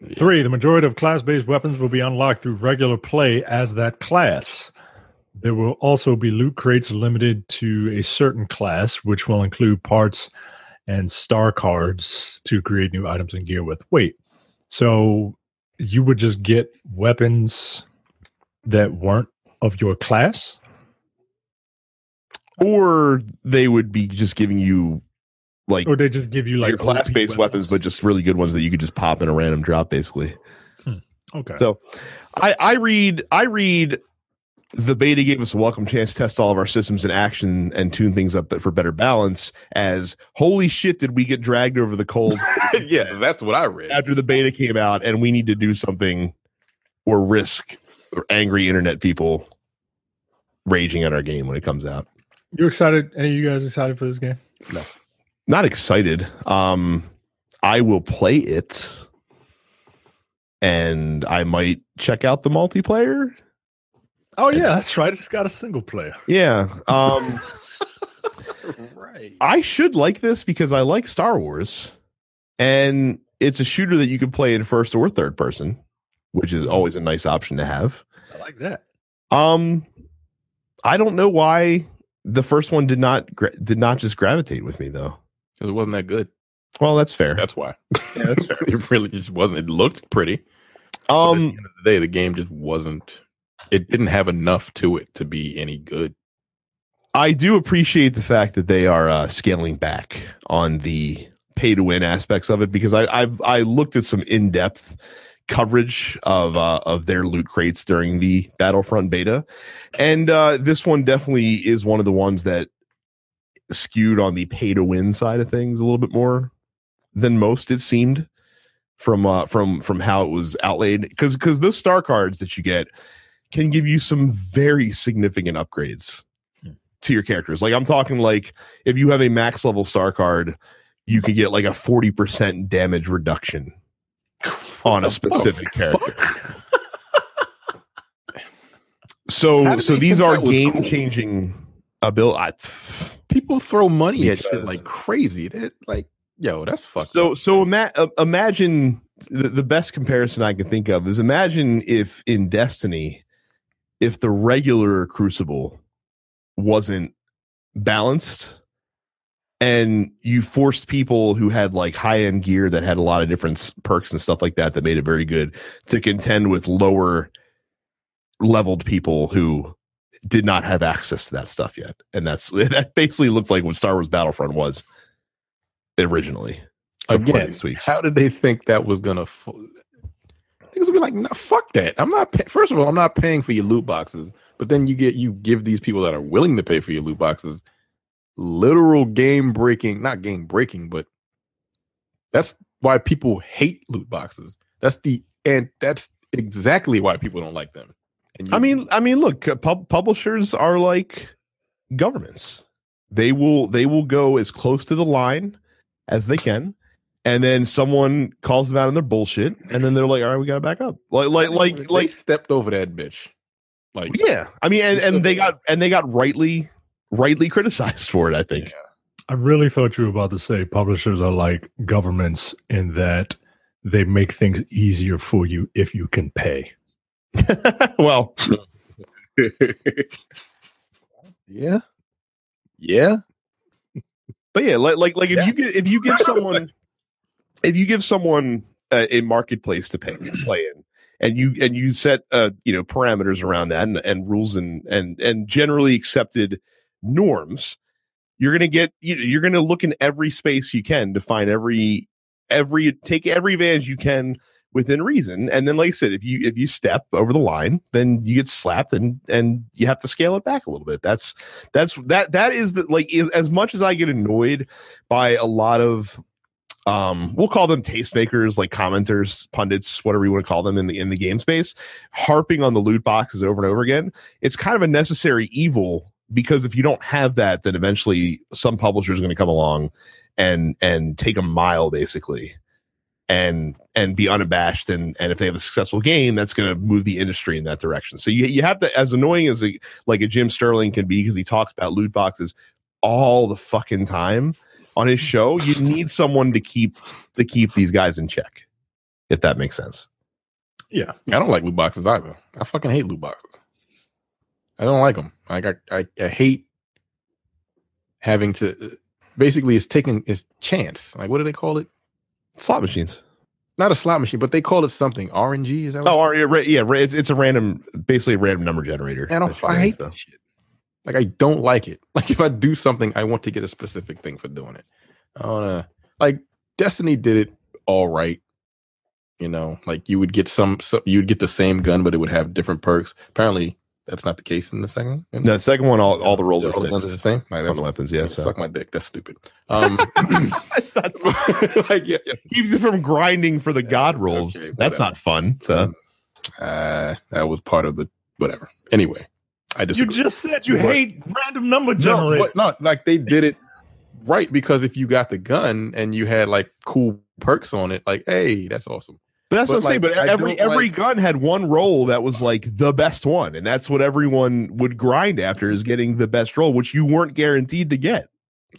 Yeah. Three, the majority of class based weapons will be unlocked through regular play as that class. There will also be loot crates limited to a certain class, which will include parts and star cards to create new items and gear with. Wait, so you would just get weapons that weren't of your class? Or they would be just giving you like Or they just give you like your class based OP weapons, but just really good ones that you could just pop in a random drop, basically. Hmm. okay. So I, I read I read the beta gave us a welcome chance to test all of our systems in action and tune things up for better balance as holy shit did we get dragged over the coals yeah, that's what I read. after the beta came out and we need to do something or risk angry internet people raging at our game when it comes out. You excited? Any of you guys excited for this game? No, not excited. Um I will play it and I might check out the multiplayer. Oh yeah, that's right. It's got a single player. Yeah. Um right. I should like this because I like Star Wars, and it's a shooter that you can play in first or third person, which is always a nice option to have. I like that. Um, I don't know why the first one did not gra- did not just gravitate with me though. Because it wasn't that good. Well, that's fair. That's why. Yeah, that's fair. it really just wasn't. It looked pretty. but at the Um, end of the day, the game just wasn't. It didn't have enough to it to be any good. I do appreciate the fact that they are uh, scaling back on the pay to win aspects of it because I, I've I looked at some in depth coverage of uh, of their loot crates during the Battlefront beta, and uh, this one definitely is one of the ones that skewed on the pay to win side of things a little bit more than most. It seemed from uh, from from how it was outlaid because because those star cards that you get can give you some very significant upgrades to your characters. Like I'm talking like if you have a max level star card, you can get like a 40% damage reduction on a specific character. So so these are game cool? changing ability. People throw money at shit like crazy. That like, yo, that's fucked. So up. so ima- uh, imagine the, the best comparison I can think of is imagine if in Destiny, if the regular Crucible wasn't balanced, and you forced people who had like high end gear that had a lot of different perks and stuff like that that made it very good to contend with lower leveled people who did not have access to that stuff yet, and that's that basically looked like what Star Wars Battlefront was originally. again, how did they think that was gonna? F- Niggas would be like, nah, fuck that. I'm not. Pay- First of all, I'm not paying for your loot boxes. But then you get you give these people that are willing to pay for your loot boxes literal game breaking, not game breaking, but that's why people hate loot boxes. That's the and that's exactly why people don't like them. You- I mean, I mean, look, uh, pub- publishers are like governments. They will they will go as close to the line as they can, and then someone calls them out on their bullshit, and then they're like, "All right, we got to back up." Like, like, like, like, stepped over that bitch. Like, yeah. I mean, and, and they got and they got rightly rightly criticized for it. I think. I really thought you were about to say publishers are like governments in that they make things easier for you if you can pay. well, yeah, yeah. But yeah, like like like if you give if you give someone if you give someone a, a marketplace to pay to play in, and you and you set uh you know parameters around that and, and rules and and and generally accepted norms, you're gonna get you, you're gonna look in every space you can to find every every take every advantage you can within reason. And then, like I said, if you if you step over the line, then you get slapped and and you have to scale it back a little bit. That's that's that that is the like as much as I get annoyed by a lot of um we'll call them tastemakers like commenters pundits whatever you want to call them in the in the game space harping on the loot boxes over and over again it's kind of a necessary evil because if you don't have that then eventually some publisher is going to come along and and take a mile basically and and be unabashed and and if they have a successful game that's going to move the industry in that direction so you, you have to as annoying as a like a jim sterling can be because he talks about loot boxes all the fucking time on his show you need someone to keep to keep these guys in check if that makes sense Yeah. I don't like loot boxes either. I fucking hate loot boxes. I don't like them. Like I, I, I hate having to. Uh, basically, it's taking it's chance. Like what do they call it? slot machines Not a slot machine, but they call it something. RNG is that? What oh are you yeah it's, it's a random basically a random number generator I don't. I hate so. that shit. Like I don't like it. Like if I do something, I want to get a specific thing for doing it. I wanna like Destiny did it all right. You know, like you would get some, so you would get the same gun, but it would have different perks. Apparently, that's not the case in the second. in- no the second one all, all the rolls are all the fixed are the same. Like, on the weapons yeah so suck my dick. That's stupid. Um, It's not- like yeah, yes. keeps you from grinding for the Yeah, god rolls. okay, That's not fun. So Uh, that was part of the whatever. Anyway, I just You just said you What? hate random number no, generator. but no, like they did it right because if you got the gun and you had like cool perks on it, like hey, that's awesome. But that's But, what I'm saying. But every every like- gun had one role that was like the best one, and that's what everyone would grind after is getting the best role, which you weren't guaranteed to get.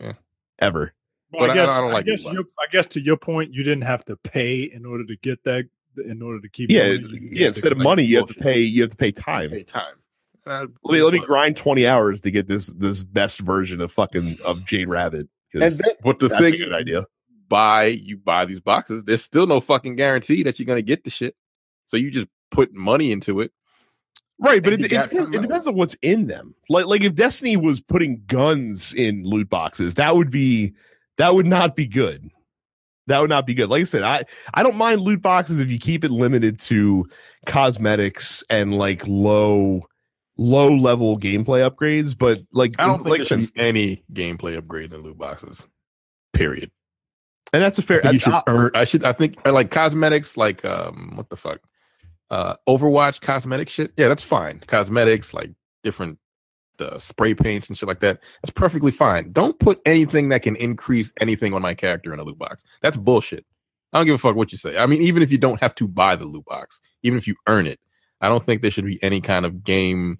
Yeah. Ever. Well, But I- I guess, I I, don't like guess your, I guess to your point, you didn't have to pay in order to get that. In order to keep, Yeah, going, it's- you could yeah. Instead of the- money, you have to pay. You have to pay time. Hey, time. Uh, Let me let me grind twenty hours to get this this best version of fucking of Jade Rabbit. And 'cause then, but the that's thing a good idea. Buy you buy these boxes, there's still no fucking guarantee that you're gonna get the shit. So you just put money into it. Right, but it, and it, depends, it depends on what's in them. Like like if Destiny was putting guns in loot boxes, that would be that would not be good. That would not be good. Like I said, I I don't mind loot boxes if you keep it limited to cosmetics and like low low level gameplay upgrades. But like I don't think like there should be any gameplay upgrade in loot boxes. Period. And that's a fair. I you should I- earn. I should. I think like cosmetics, like um, what the fuck, uh, Overwatch cosmetic shit. Yeah, that's fine. Cosmetics, like different uh, spray paints and shit like that. That's perfectly fine. Don't put anything that can increase anything on my character in a loot box. That's bullshit. I don't give a fuck what you say. I mean, even if you don't have to buy the loot box, even if you earn it, I don't think there should be any kind of game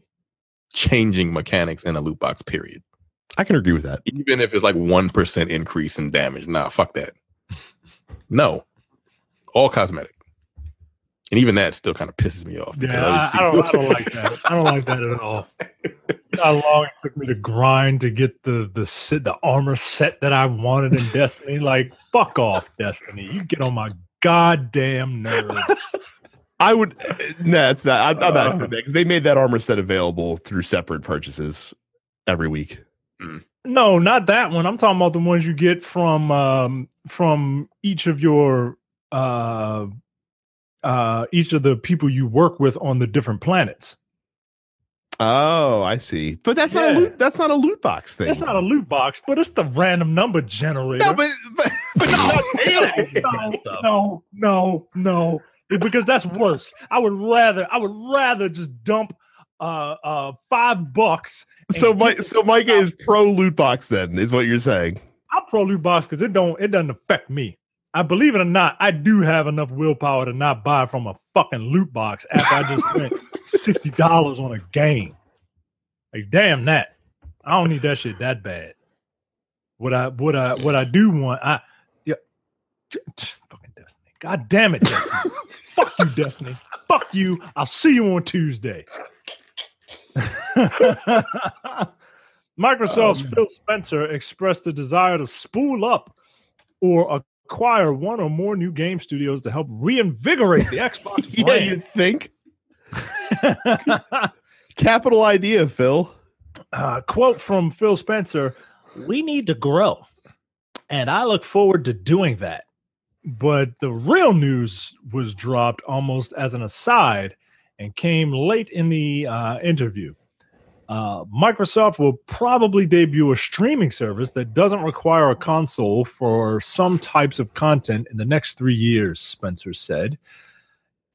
changing mechanics in a loot box. Period. I can agree with that. Even if it's like one percent increase in damage. Nah, fuck that. No, all cosmetic, and even that still kind of pisses me off. because Yeah, I, I don't. I don't like that. I don't like that at all. How long it took me to grind to get the the set, the armor set that I wanted in Destiny? Like, fuck off, Destiny. You get on my goddamn nerves. I would. No, it's not. I'm, I'm not Uh. saying that because they made that armor set available through separate purchases every week. No, not that one. I'm talking about the ones you get from um from each of your uh uh each of the people you work with on the different planets. Oh, I see. But that's not a loot, that's not a loot box thing. It's not a loot box, but it's the random number generator. no, but but, but you're not paying for no, no, no, no, because that's worse. I would rather, I would rather just dump uh uh five bucks. So my, so Micah is pro loot box. Then is what you're saying. I'm pro loot box because it don't, it doesn't affect me. I believe it or not, I do have enough willpower to not buy from a fucking loot box after I just spent sixty dollars on a game. Like, damn that! I don't need that shit that bad. What I, what I, what I do want, I, yeah, fucking Destiny. God damn it, Destiny. Fuck you, Destiny. Fuck you. I'll see you on Tuesday. Microsoft's Oh, Phil Spencer expressed a desire to spool up or acquire one or more new game studios to help reinvigorate the Xbox yeah, brand. you'd think. Capital idea, Phil. uh, quote from Phil Spencer We need to grow, and I look forward to doing that. But the real news was dropped almost as an aside and came late in the uh, interview. Uh, Microsoft will probably debut a streaming service that doesn't require a console for some types of content in the next three years, Spencer said.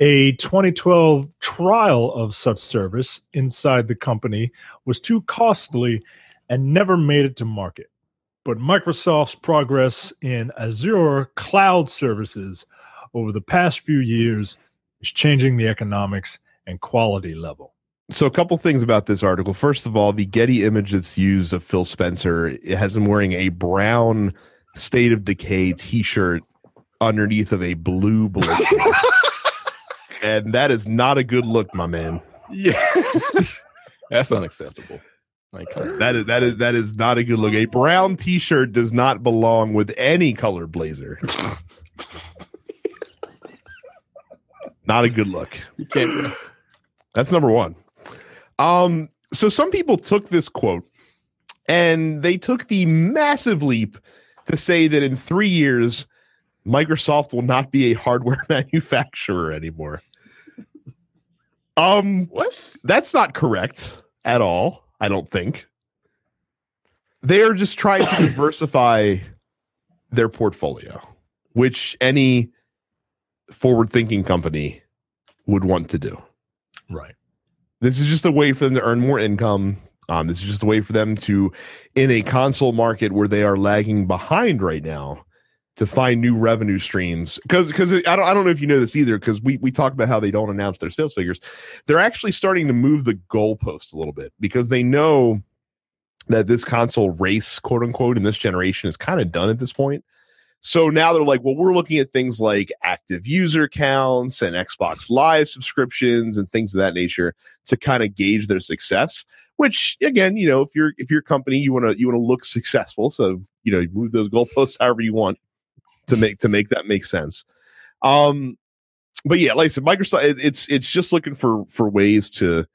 A 2012 trial of such service inside the company was too costly and never made it to market. But Microsoft's progress in Azure cloud services over the past few years is changing the economics and quality level. So, a couple things about this article. First of all, the Getty image that's used of Phil Spencer it has him wearing a brown State of Decay T-shirt underneath of a blue blazer, and that is not a good look, my man. Yeah, that's unacceptable. Like. That is that is that is not a good look. A brown T-shirt does not belong with any color blazer. not a good look. you can't dress. That's number one. Um, so some people took this quote and they took the massive leap to say that in three years, Microsoft will not be a hardware manufacturer anymore. Um, What? that's not correct at all. I don't think. They are just trying to diversify their portfolio, which any forward-thinking company would want to do. Right. This is just a way for them to earn more income. Um, this is just a way for them to, in a console market where they are lagging behind right now, to find new revenue streams. Because because I don't I don't know if you know this either. Because we we talk about how they don't announce their sales figures. They're actually starting to move the goalpost a little bit because they know that this console race, quote unquote, in this generation is kind of done at this point. So now they're like, well, we're looking at things like active user counts and Xbox Live subscriptions and things of that nature to kind of gauge their success. Which again, you know, if you're if you're a company, you want to you want to look successful. So you know, move those goalposts however you want to make to make that make sense. Um, but yeah, like I said, Microsoft it- it's it's just looking for for ways to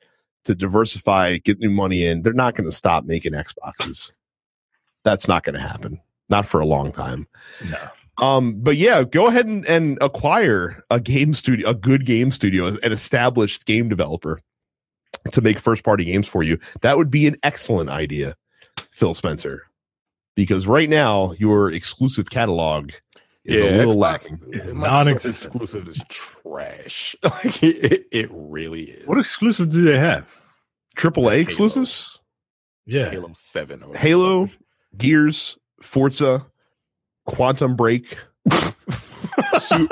to diversify, get new money in. They're not going to stop making Xboxes. That's not going to happen. Not for a long time. No. Um, but yeah, go ahead and, and acquire a game studio, a good game studio, an established game developer to make first party games for you. That would be an excellent idea, Phil Spencer. Because right now your exclusive catalog is a little Xbox- lacking. yeah, Microsoft Non-existent. exclusive is trash. Like it, it really is. What exclusive do they have? Triple A Halo. exclusives, Yeah. Halo Seven? Or Halo, Gears, Forza, Quantum Break, Su-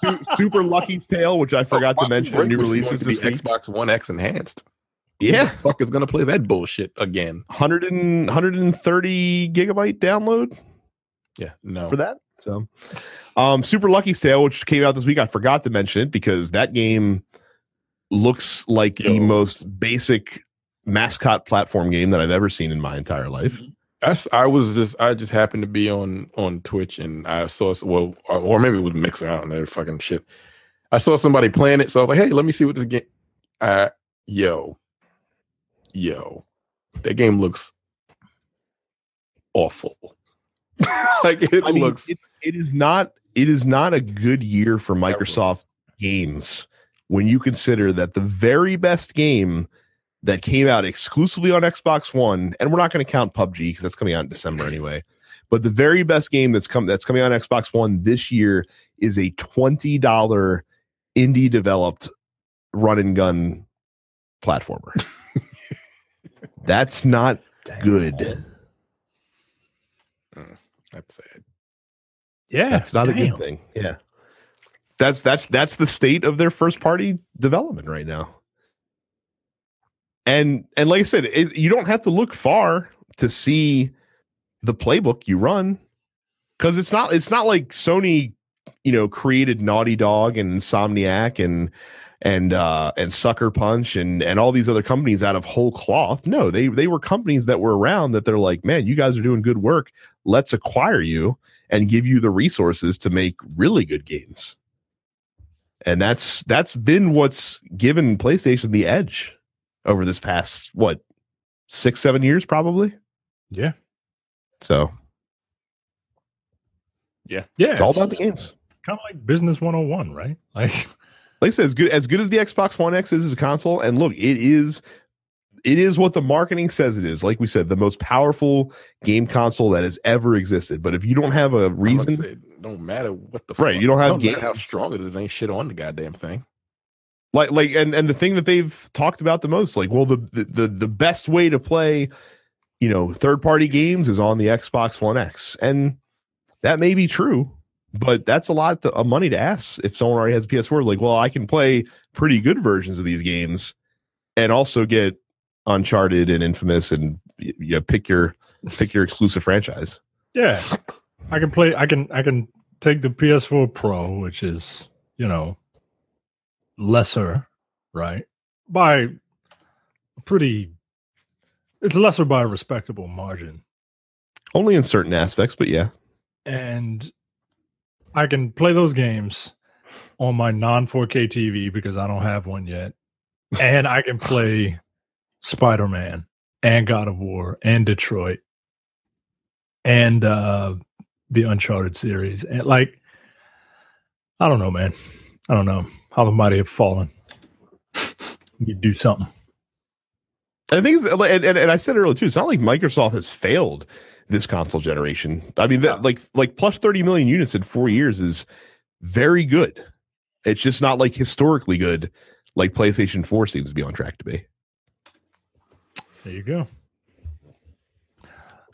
Su- Super Lucky Tale, which I forgot to mention in new releases the this week. Xbox One X enhanced. Yeah, Who the fuck is gonna play that bullshit again? 100 and 130 gigabyte download Yeah, no. for that. So, um, Super Lucky Tale, which came out this week, I forgot to mention it because that game looks like the most basic mascot platform game that I've ever seen in my entire life. I, I was just I just happened to be on on Twitch and I saw well or, or maybe it was Mixer I don't know fucking shit. I saw somebody playing it, so I was like, hey, let me see what this game. Uh, yo, yo, that game looks awful. like it I mean, looks. it, it is not it is not a good year for Microsoft games when you consider that the very best game that came out exclusively on Xbox One, and we're not going to count PUBG because that's coming out in December anyway. But the very best game that's come that's coming out on Xbox One this year is a twenty dollar indie developed run and gun platformer. that's not good. Mm, that's sad. Yeah. That's not a good thing. Yeah. That's that's that's the state of their first party development right now. And and like I said, it, you don't have to look far to see the playbook you run cuz it's not it's not like Sony you know, created Naughty Dog and Insomniac and and uh and Sucker Punch and and all these other companies out of whole cloth. No, they they were companies that were around that they're like, man, you guys are doing good work. Let's acquire you and give you the resources to make really good games. And that's that's been what's given PlayStation the edge over this past what six seven years probably. Yeah. So Yeah. Yeah. It's all about the games. kind of like business 101, right? Like like I said, as good as good as the Xbox One X is as a console, and look, it is it is what the marketing says it is. Like we said, the most powerful game console that has ever existed. But if you don't have a I'm about to reason, say, it don't matter what the Right, fuck- you don't have don't matter games. how strong it is. It ain't shit on the goddamn thing. Like like and and the thing that they've talked about the most, like, well, the the the, best way to play, you know, third party games is on the Xbox One X, and that may be true. But that's a lot of money to ask if someone already has a PS4. Like, well, I can play pretty good versions of these games, and also get Uncharted and Infamous, and you know, pick your pick your exclusive franchise. Yeah, I can play. I can. I can take the PS4 Pro, which is you know lesser, right? By pretty, it's lesser by a respectable margin, Only in certain aspects, but yeah. and I can play those games on my non 4K TV because I don't have one yet, and I can play Spider Man and God of War and Detroit and uh the Uncharted series. And like I don't know, man. I don't know how the mighty have fallen. you do something. I think it's and, and, and I said earlier too. It's not like Microsoft has failed this console generation. I mean, that, like like plus thirty million units in four years is very good. It's just not like historically good, like PlayStation Four seems to be on track to be. There you go.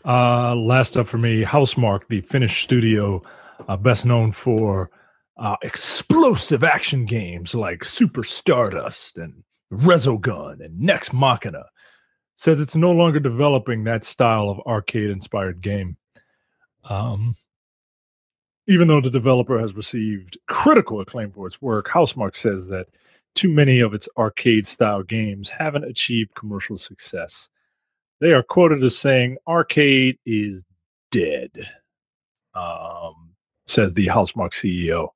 Uh, last up for me, Housemarque, the Finnish studio, uh, best known for uh, explosive action games like Super Stardust and Resogun and Nex Machina, says it's no longer developing that style of arcade-inspired game. Um, even though the developer has received critical acclaim for its work, Housemarque says that too many of its arcade style games haven't achieved commercial success. They are quoted as saying, Arcade is dead, um, says the Housemarque CEO,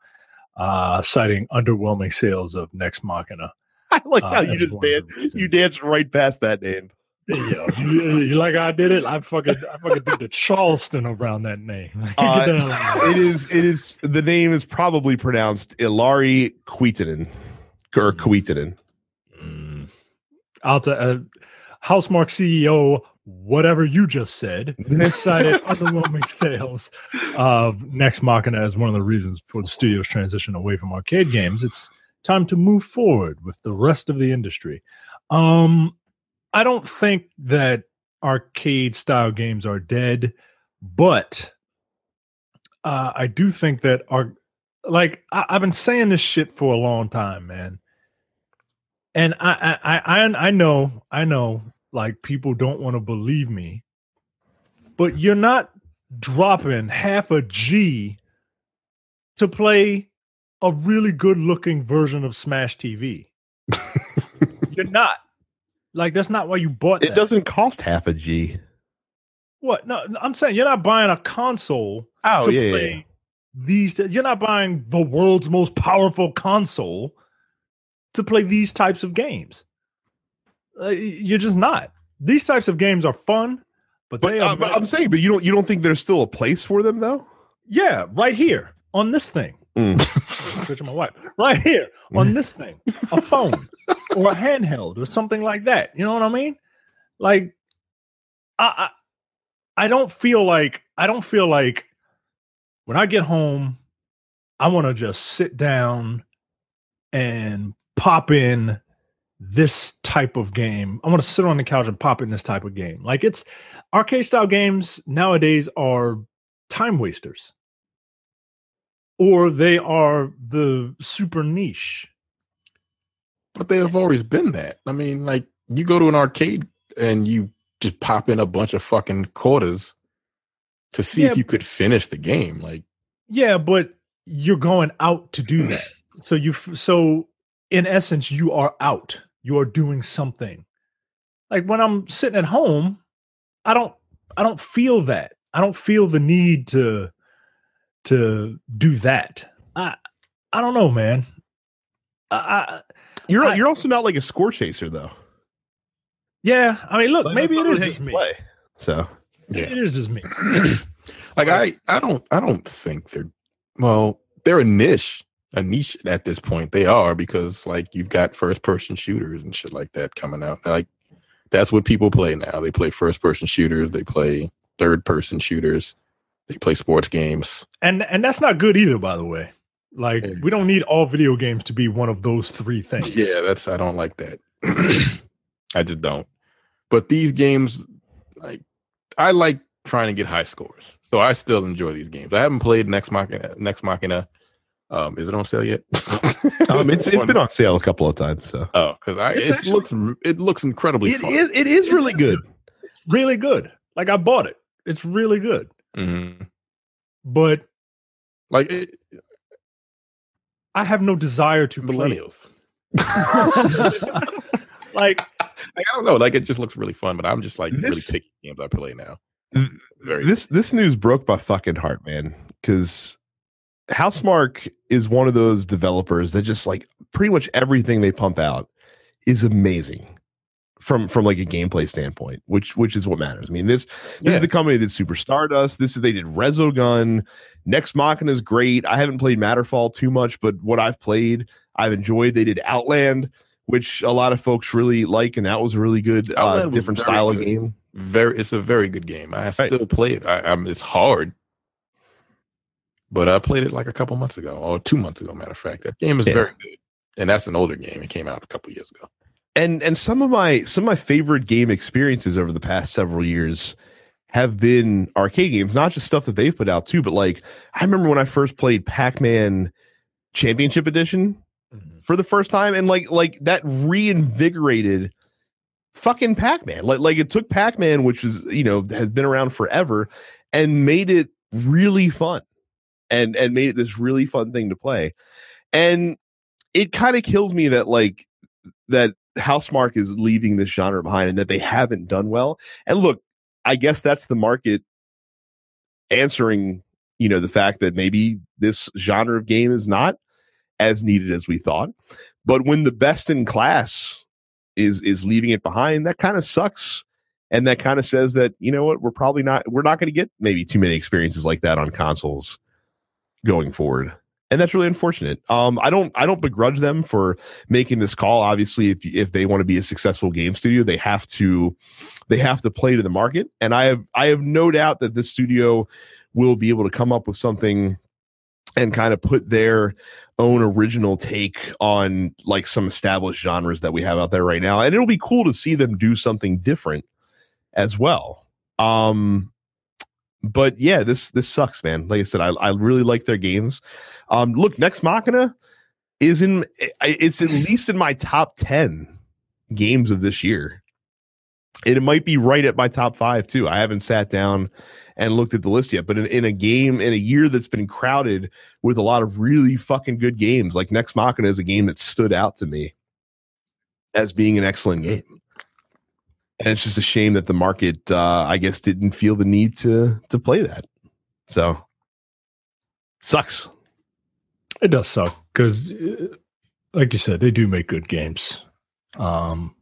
uh, citing underwhelming sales of Nex Machina. I like Uh, how you just danced. You danced right past that name. Yo, you, you like I did it? I fucking, I fucking did the Charleston around that name. Uh, the hell out of It is. It is. The name is probably pronounced Ilari Kuittinen or Kuittinen. Mm. I'll t- uh, Housemarque CEO, whatever you just said, cited underwhelming sales of Nex Machina as one of the reasons for the studio's transition away from arcade games. It's time to move forward with the rest of the industry. Um, I don't think that arcade style games are dead, but uh, I do think that our like I, I've been saying this shit for a long time, man. And I I I I know I know like people don't want to believe me, but you're not dropping half a G to play a really good looking version of Smash TV. you're not. Like that's not why you bought It that. doesn't cost half a G. What? No, I'm saying you're not buying a console Oh to yeah, yeah, play yeah. these. You're not buying the world's most powerful console to play these types of games. Uh, you're just not. These types of games are fun, but, But, they are. uh, but I'm saying, but you don't you don't think there's still a place for them though? yeah, right here on this thing. Mm. Switching my wife right here on this thing, a phone or a handheld or something like that. You know what I mean? Like, I, I, I don't feel like I don't feel like when I get home, I want to just sit down and pop in this type of game. I want to sit on the couch and pop in this type of game. Like it's arcade style games nowadays are time wasters or they are the super niche. But they have always been that. I mean, like you go to an arcade and you just pop in a bunch of fucking quarters to see Yeah, if you could finish the game. Like Yeah, but you're going out to do that. So you so in essence you are out. You are doing something. Like when I'm sitting at home, I don't I don't feel that. I don't feel the need to to do that. I I don't know, man. I, I You're I- you're also not like a score chaser though. yeah, I mean, look, Like, maybe that's it not is how just me. play. So Yeah. It is just me. Like I, I don't, I don't think they're well. They're a niche, a niche at this point. They are because like you've got first person shooters and shit like that coming out. Like that's what people play now. They play first person shooters. They play third person shooters. They play sports games. And and that's not good either, by the way. Like Yeah. we don't need all video games to be one of those three things. Yeah, that's I don't like that. I just don't. But these games, like I like trying to get high scores, so I still enjoy these games. I haven't played Nex Machina. Nex Machina, um, is it on sale yet? um, it's it's been on sale a couple of times. So Oh, because I It's it actually- looks it looks incredibly it fun. is it is really good. Really good. Like I bought it. It's really good. Mhm. But Like it, I have no desire to play millennials. like Like, I don't know. Like it just looks really fun, but I'm just like really This- picky games I play now. Very this this news broke my fucking heart, man. Because Housemarque is one of those developers that just like pretty much everything they pump out is amazing from from like a gameplay standpoint, which which is what matters. I mean, this this Yeah. is the company that did Super Stardust. This is they did Resogun. Nex Machina is great. I haven't played Matterfall too much, but what I've played, I've enjoyed. They did Outland, which a lot of folks really like, and that was a really good uh, different style of game. very it's a very good game. I still play it. I, I'm it's hard, but I played it like a couple months ago or two months ago. Matter of fact, that game is Yeah. very good, and that's an older game. It came out a couple years ago. and and some of my some of my favorite game experiences over the past several years have been arcade games not just stuff that they've put out too but like i remember when i first played pac-man championship edition mm-hmm. for the first time and like like that reinvigorated fucking pac-man like like it took pac-man which is you know has been around forever and made it really fun and and made it this really fun thing to play and it kind of kills me that like that Housemarque is leaving this genre behind and that they haven't done well. And look, I guess that's the market answering, you know, the fact that maybe this genre of game is not as needed as we thought. But when the best in class is is leaving it behind, that kind of sucks. And that kind of says that, you know what, we're probably not we're not going to get maybe too many experiences like that on consoles going forward. And that's really unfortunate. Um, I don't I don't begrudge them for making this call. Obviously, if if they want to be a successful game studio, they have to they have to play to the market. And I have I have no doubt that this studio will be able to come up with something and kind of put their own original take on like some established genres that we have out there right now. And it'll be cool to see them do something different as well. Um but yeah, this this sucks, man. Like I said, I, I really like their games. Um, look, Nex Machina is in it's at least in my top ten games of this year, and it might be right at my top five too. I haven't sat down and looked at the list yet, but in, in a game in a year that's been crowded with a lot of really fucking good games, like Nex Machina is a game that stood out to me as being an excellent game. And it's just a shame that the market, uh, I guess, didn't feel the need to to play that. So sucks. it does suck because, like you said, they do make good games. Um,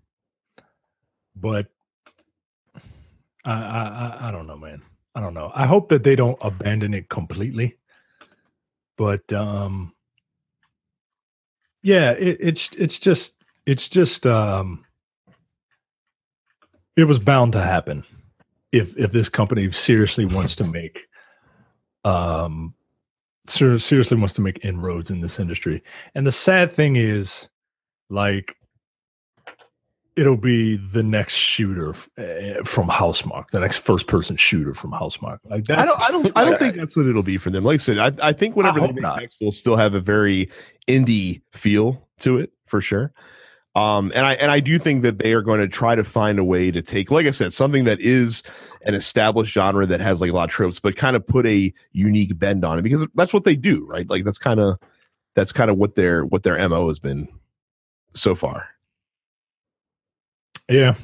but I, I I I don't know, man. I don't know. I hope that they don't abandon it completely. But um, yeah, it, it's it's just it's just um, it was bound to happen if if this company seriously wants to make um ser- seriously wants to make inroads in this industry. And the sad thing is, like, it'll be the next shooter uh, from Housemarque, the next first person shooter from Housemarque. Like I don't, I don't, I don't think that's what it'll be for them. Like I said, I, I think whatever I they make not. next, will still have a very indie feel to it for sure. Um, and I and I do think that they are going to try to find a way to take, like I said, something that is an established genre that has like a lot of tropes, but kind of put a unique bend on it because that's what they do, right? Like that's kind of that's kind of what their what their mo has been so far. Yeah.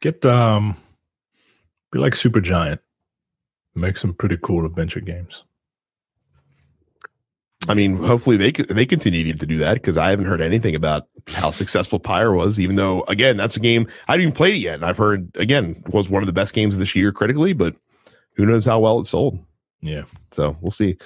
Get um be like Supergiant. Make some pretty cool adventure games. I mean, hopefully they they continue to do that because I haven't heard anything about how successful Pyre was. Even though, again, that's a game I haven't even play it yet, and I've heard again was one of the best games of this year critically, but who knows how well it sold. Yeah, so we'll see.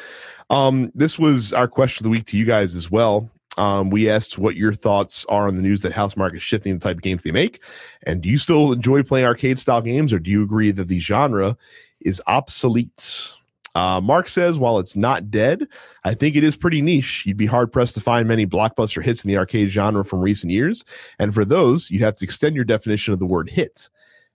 Um, this was our question of the week to you guys as well. Um, we asked what your thoughts are on the news that Housemarque is shifting the type of games they make, and do you still enjoy playing arcade style games, or do you agree that the genre is obsolete? Uh, Mark says, while it's not dead, I think it is pretty niche. You'd be hard pressed to find many blockbuster hits in the arcade genre from recent years. And for those, you'd have to extend your definition of the word hit.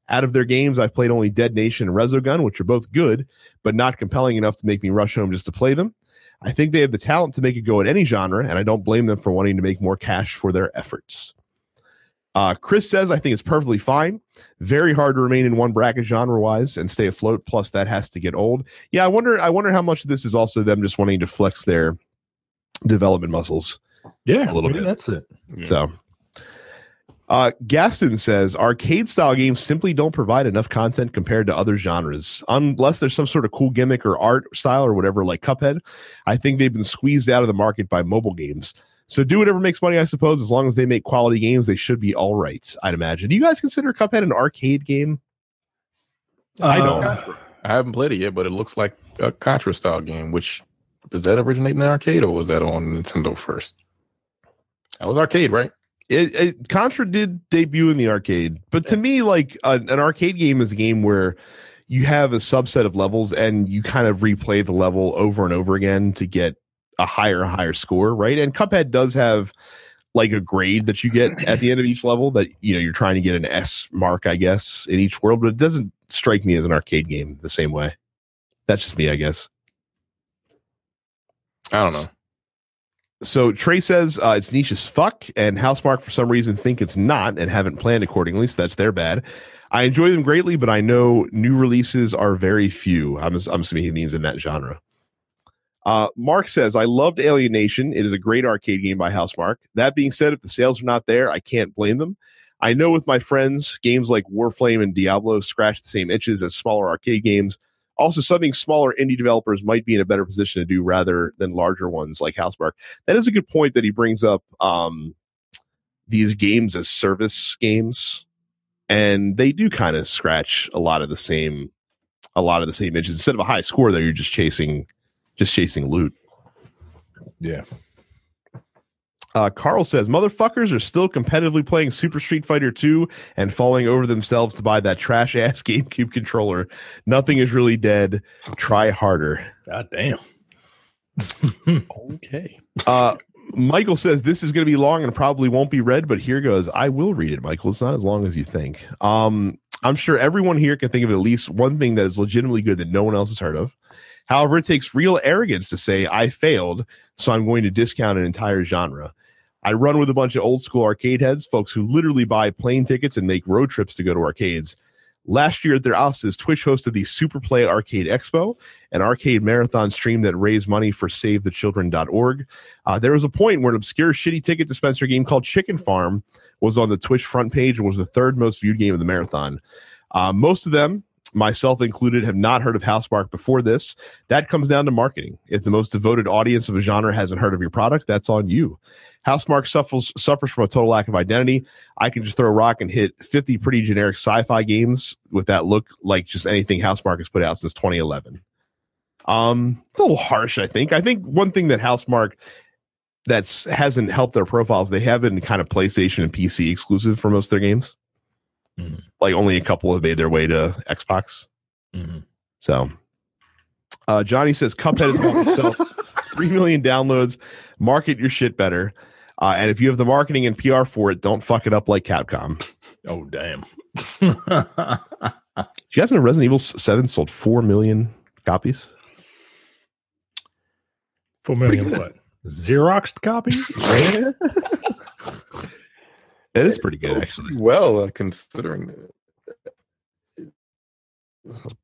Out of their games, I've played only Dead Nation and Resogun, which are both good, but not compelling enough to make me rush home just to play them. I think they have the talent to make it go at any genre, and I don't blame them for wanting to make more cash for their efforts. Uh, Chris says, I think it's perfectly fine. Very hard to remain in one bracket genre wise and stay afloat. Plus, that has to get old. Yeah, I wonder. I wonder how much of this is also them just wanting to flex their development muscles. Yeah, a little bit. That's it. Yeah. So, uh, Gaston says arcade style games simply don't provide enough content compared to other genres, unless there's some sort of cool gimmick or art style or whatever, like Cuphead. I think they've been squeezed out of the market by mobile games. So do whatever makes money, I suppose. As long as they make quality games, they should be all right. I'd imagine. Do you guys consider Cuphead an arcade game? Uh, I don't. I haven't played it yet, but it looks like a Contra style game. Which does that originate in the arcade, or was that on Nintendo first? That was arcade, right? It, it, Contra did debut in the arcade, but to me, like a, an arcade game is a game where you have a subset of levels and you kind of replay the level over and over again to get a higher higher score, right? And Cuphead does have like a grade that you get at the end of each level that you know you're trying to get an S mark, I guess, in each world, but it doesn't strike me as an arcade game the same way. That's just me, I guess. I don't know. So Trey says uh, it's niche as fuck, and Housemarque for some reason think it's not and haven't planned accordingly. So that's their bad. I enjoy them greatly, but I know new releases are very few. I'm, I'm assuming he means in that genre. Uh, Mark says, I loved Alienation. It is a great arcade game by Housemarque. That being said, if the sales are not there, I can't blame them. I know with my friends, games like Warframe and Diablo scratch the same itches as smaller arcade games. Also, something smaller indie developers might be in a better position to do rather than larger ones like Housemarque. That is a good point that he brings up. Um, these games as service games, and they do kind of scratch a lot of the same, a lot of the same itches. Instead of a high score, though, you're just chasing just chasing loot. Yeah. Uh, Carl says motherfuckers are still competitively playing Super Street Fighter 2 and falling over themselves to buy that trash ass GameCube controller. Nothing is really dead. Try harder. God damn. okay. Uh, Michael says this is going to be long and probably won't be read, but here goes. I will read it, Michael. It's not as long as you think. Um, I'm sure everyone here can think of at least one thing that is legitimately good that no one else has heard of. However, it takes real arrogance to say, I failed, so I'm going to discount an entire genre. I run with a bunch of old school arcade heads, folks who literally buy plane tickets and make road trips to go to arcades. Last year at their offices, Twitch hosted the Super Play Arcade Expo, an arcade marathon stream that raised money for SaveTheChildren.org. Uh, there was a point where an obscure shitty ticket dispenser game called Chicken Farm was on the Twitch front page and was the third most viewed game of the marathon. Uh, most of them myself included, have not heard of Housemarque before this. That comes down to marketing. If the most devoted audience of a genre hasn't heard of your product, that's on you. Housemarque suffers suffers from a total lack of identity. I can just throw a rock and hit 50 pretty generic sci-fi games with that look like just anything Housemarque has put out since 2011. Um, a little harsh, I think. I think one thing that Housemarque that's hasn't helped their profiles, they have been kind of PlayStation and PC exclusive for most of their games. Mm-hmm. Like only a couple have made their way to Xbox. Mm-hmm. So, uh, Johnny says Cuphead is about itself. Three million downloads. Market your shit better. Uh, and if you have the marketing and PR for it, don't fuck it up like Capcom. Oh damn! you guys know Resident Evil Seven sold four million copies? Four million what? Xeroxed copies? It is pretty good, actually. Well, uh, considering that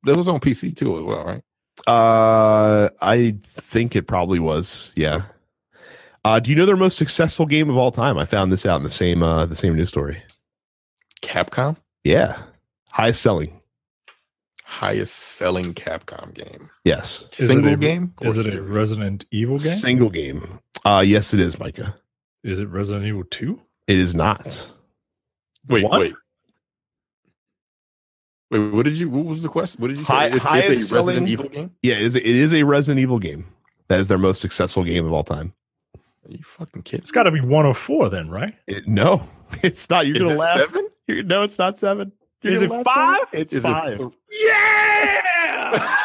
it was on PC too as well, right? Uh, I think it probably was. Yeah. Uh, do you know their most successful game of all time? I found this out in the same uh, the same news story. Capcom, Yeah, highest selling. highest selling Capcom game, Yes, it single a- game. or Is it a? Resident Evil game? single game. Uh, yes, it is, Micah. Is it Resident Evil 2? It is not. Wait, What? wait. Wait, what did you? What was the question? What did you say? Hi- it's, it's a highest Resident selling- Evil game. Yeah, it is. It is a Resident Evil game. That is their most successful game of all time. Are you fucking kidding? It's got to be one or four then, right? It, no, it's not. You're Is gonna it laugh. seven? You're, no, it's not seven. You're Is it five? Sam. It's Is it five. th- Yeah!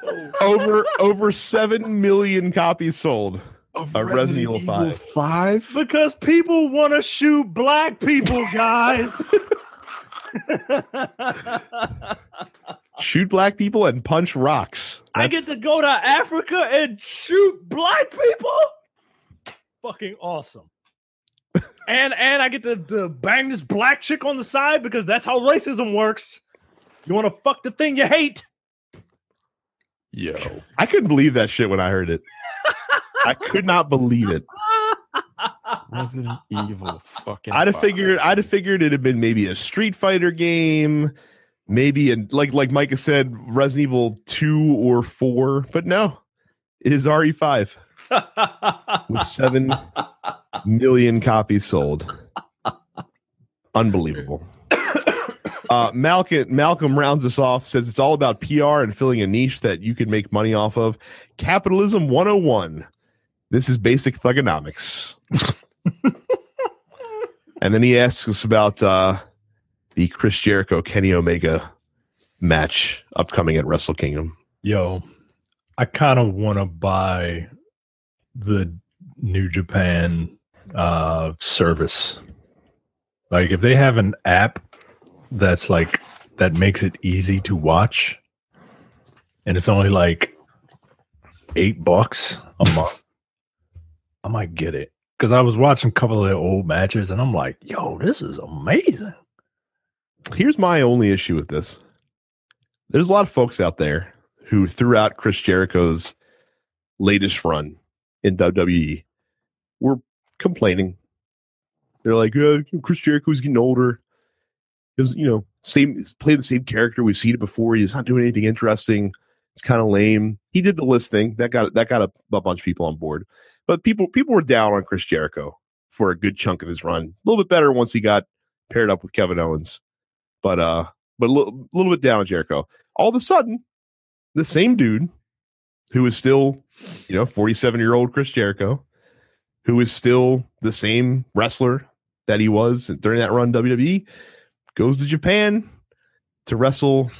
over over seven million copies sold. Of A Resident Evil 5. Five. because people want to shoot black people, guys. Shoot black people and punch rocks. I get to go to Africa and shoot black people. Fucking awesome. and and I get to, to bang this black chick on the side because that's how racism works. You want to fuck the thing you hate. Yo, I couldn't believe that shit when I heard it. I could not believe it. Resident Evil fucking. I'd have figured I'd have figured it'd have been maybe a Street Fighter game, maybe and like like Micah said, Resident Evil two or four, but no, it is RE five with seven million copies sold. Unbelievable. Uh, Malcolm Malcolm rounds us off. Says it's all about PR and filling a niche that you can make money off of. Capitalism 101. This is basic thugonomics. and then he asks us about uh, the Chris Jericho Kenny Omega match upcoming at Wrestle Kingdom. Yo, I kind of want to buy the New Japan uh service. Like if they have an app that's like that makes it easy to watch and it's only like 8 bucks a month. I might get it cuz I was watching a couple of their old matches and I'm like, "Yo, this is amazing." Here's my only issue with this. There's a lot of folks out there who throughout Chris Jericho's latest run in WWE were complaining. They're like, uh, Chris Jericho's getting older. Is you know, same played the same character. We've seen it before. He's not doing anything interesting. It's kind of lame. He did the list thing. That got that got a, a bunch of people on board. But people people were down on Chris Jericho for a good chunk of his run. A little bit better once he got paired up with Kevin Owens. But uh but a little, little bit down on Jericho. All of a sudden, the same dude who is still, you know, 47 year old Chris Jericho, who is still the same wrestler that he was during that run WWE, goes to Japan to wrestle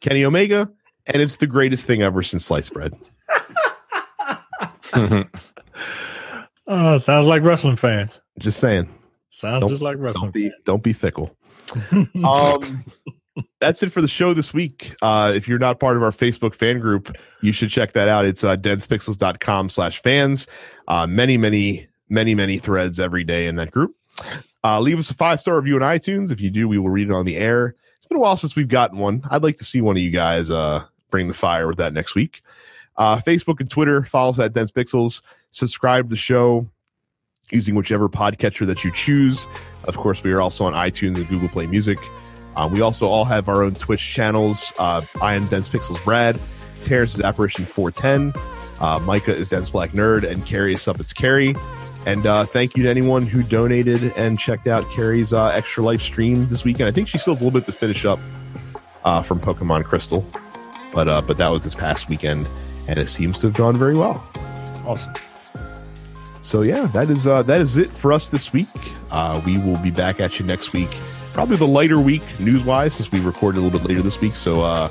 Kenny Omega, and it's the greatest thing ever since sliced bread. Oh, sounds like wrestling fans. Just saying, Sounds Don't- just like wrestling. don't be don't be fickle. um that's it for the show this week. Uh if you're not part of our facebook fan group you should check that out. It's uh densepixels.com slash fans. Uh many many many many threads every day in that group. Uh leave us a five star review on itunes. If you do we will read it on the air. It's been a while since we've gotten one. I'd like to see one of you guys uh bring the fire with that next week. Uh facebook and twitter follow us at dense pixels subscribe to the show using whichever podcatcher that you choose of course, we are also on iTunes and Google Play Music. Um, we also all have our own Twitch channels. Uh, I am Dense Pixels Brad. Terrence is Apparition 410. Uh, Micah is Dense Black Nerd. And Carrie is Sup It's Carrie. And uh, thank you to anyone who donated and checked out Carrie's uh, extra life stream this weekend. I think she still has a little bit to finish up uh, from Pokemon Crystal, but uh, but that was this past weekend, and it seems to have gone very well. awesome. So yeah, that is uh, that is it for us this week. Uh, we will be back at you next week, probably the lighter week news wise, since we recorded a little bit later this week. So uh,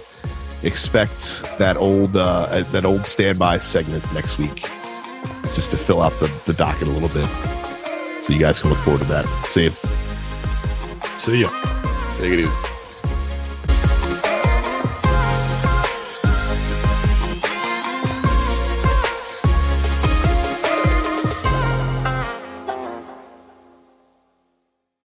expect that old uh, that old standby segment next week, just to fill out the, the docket a little bit, so you guys can look forward to that. See you. See ya. Take it easy.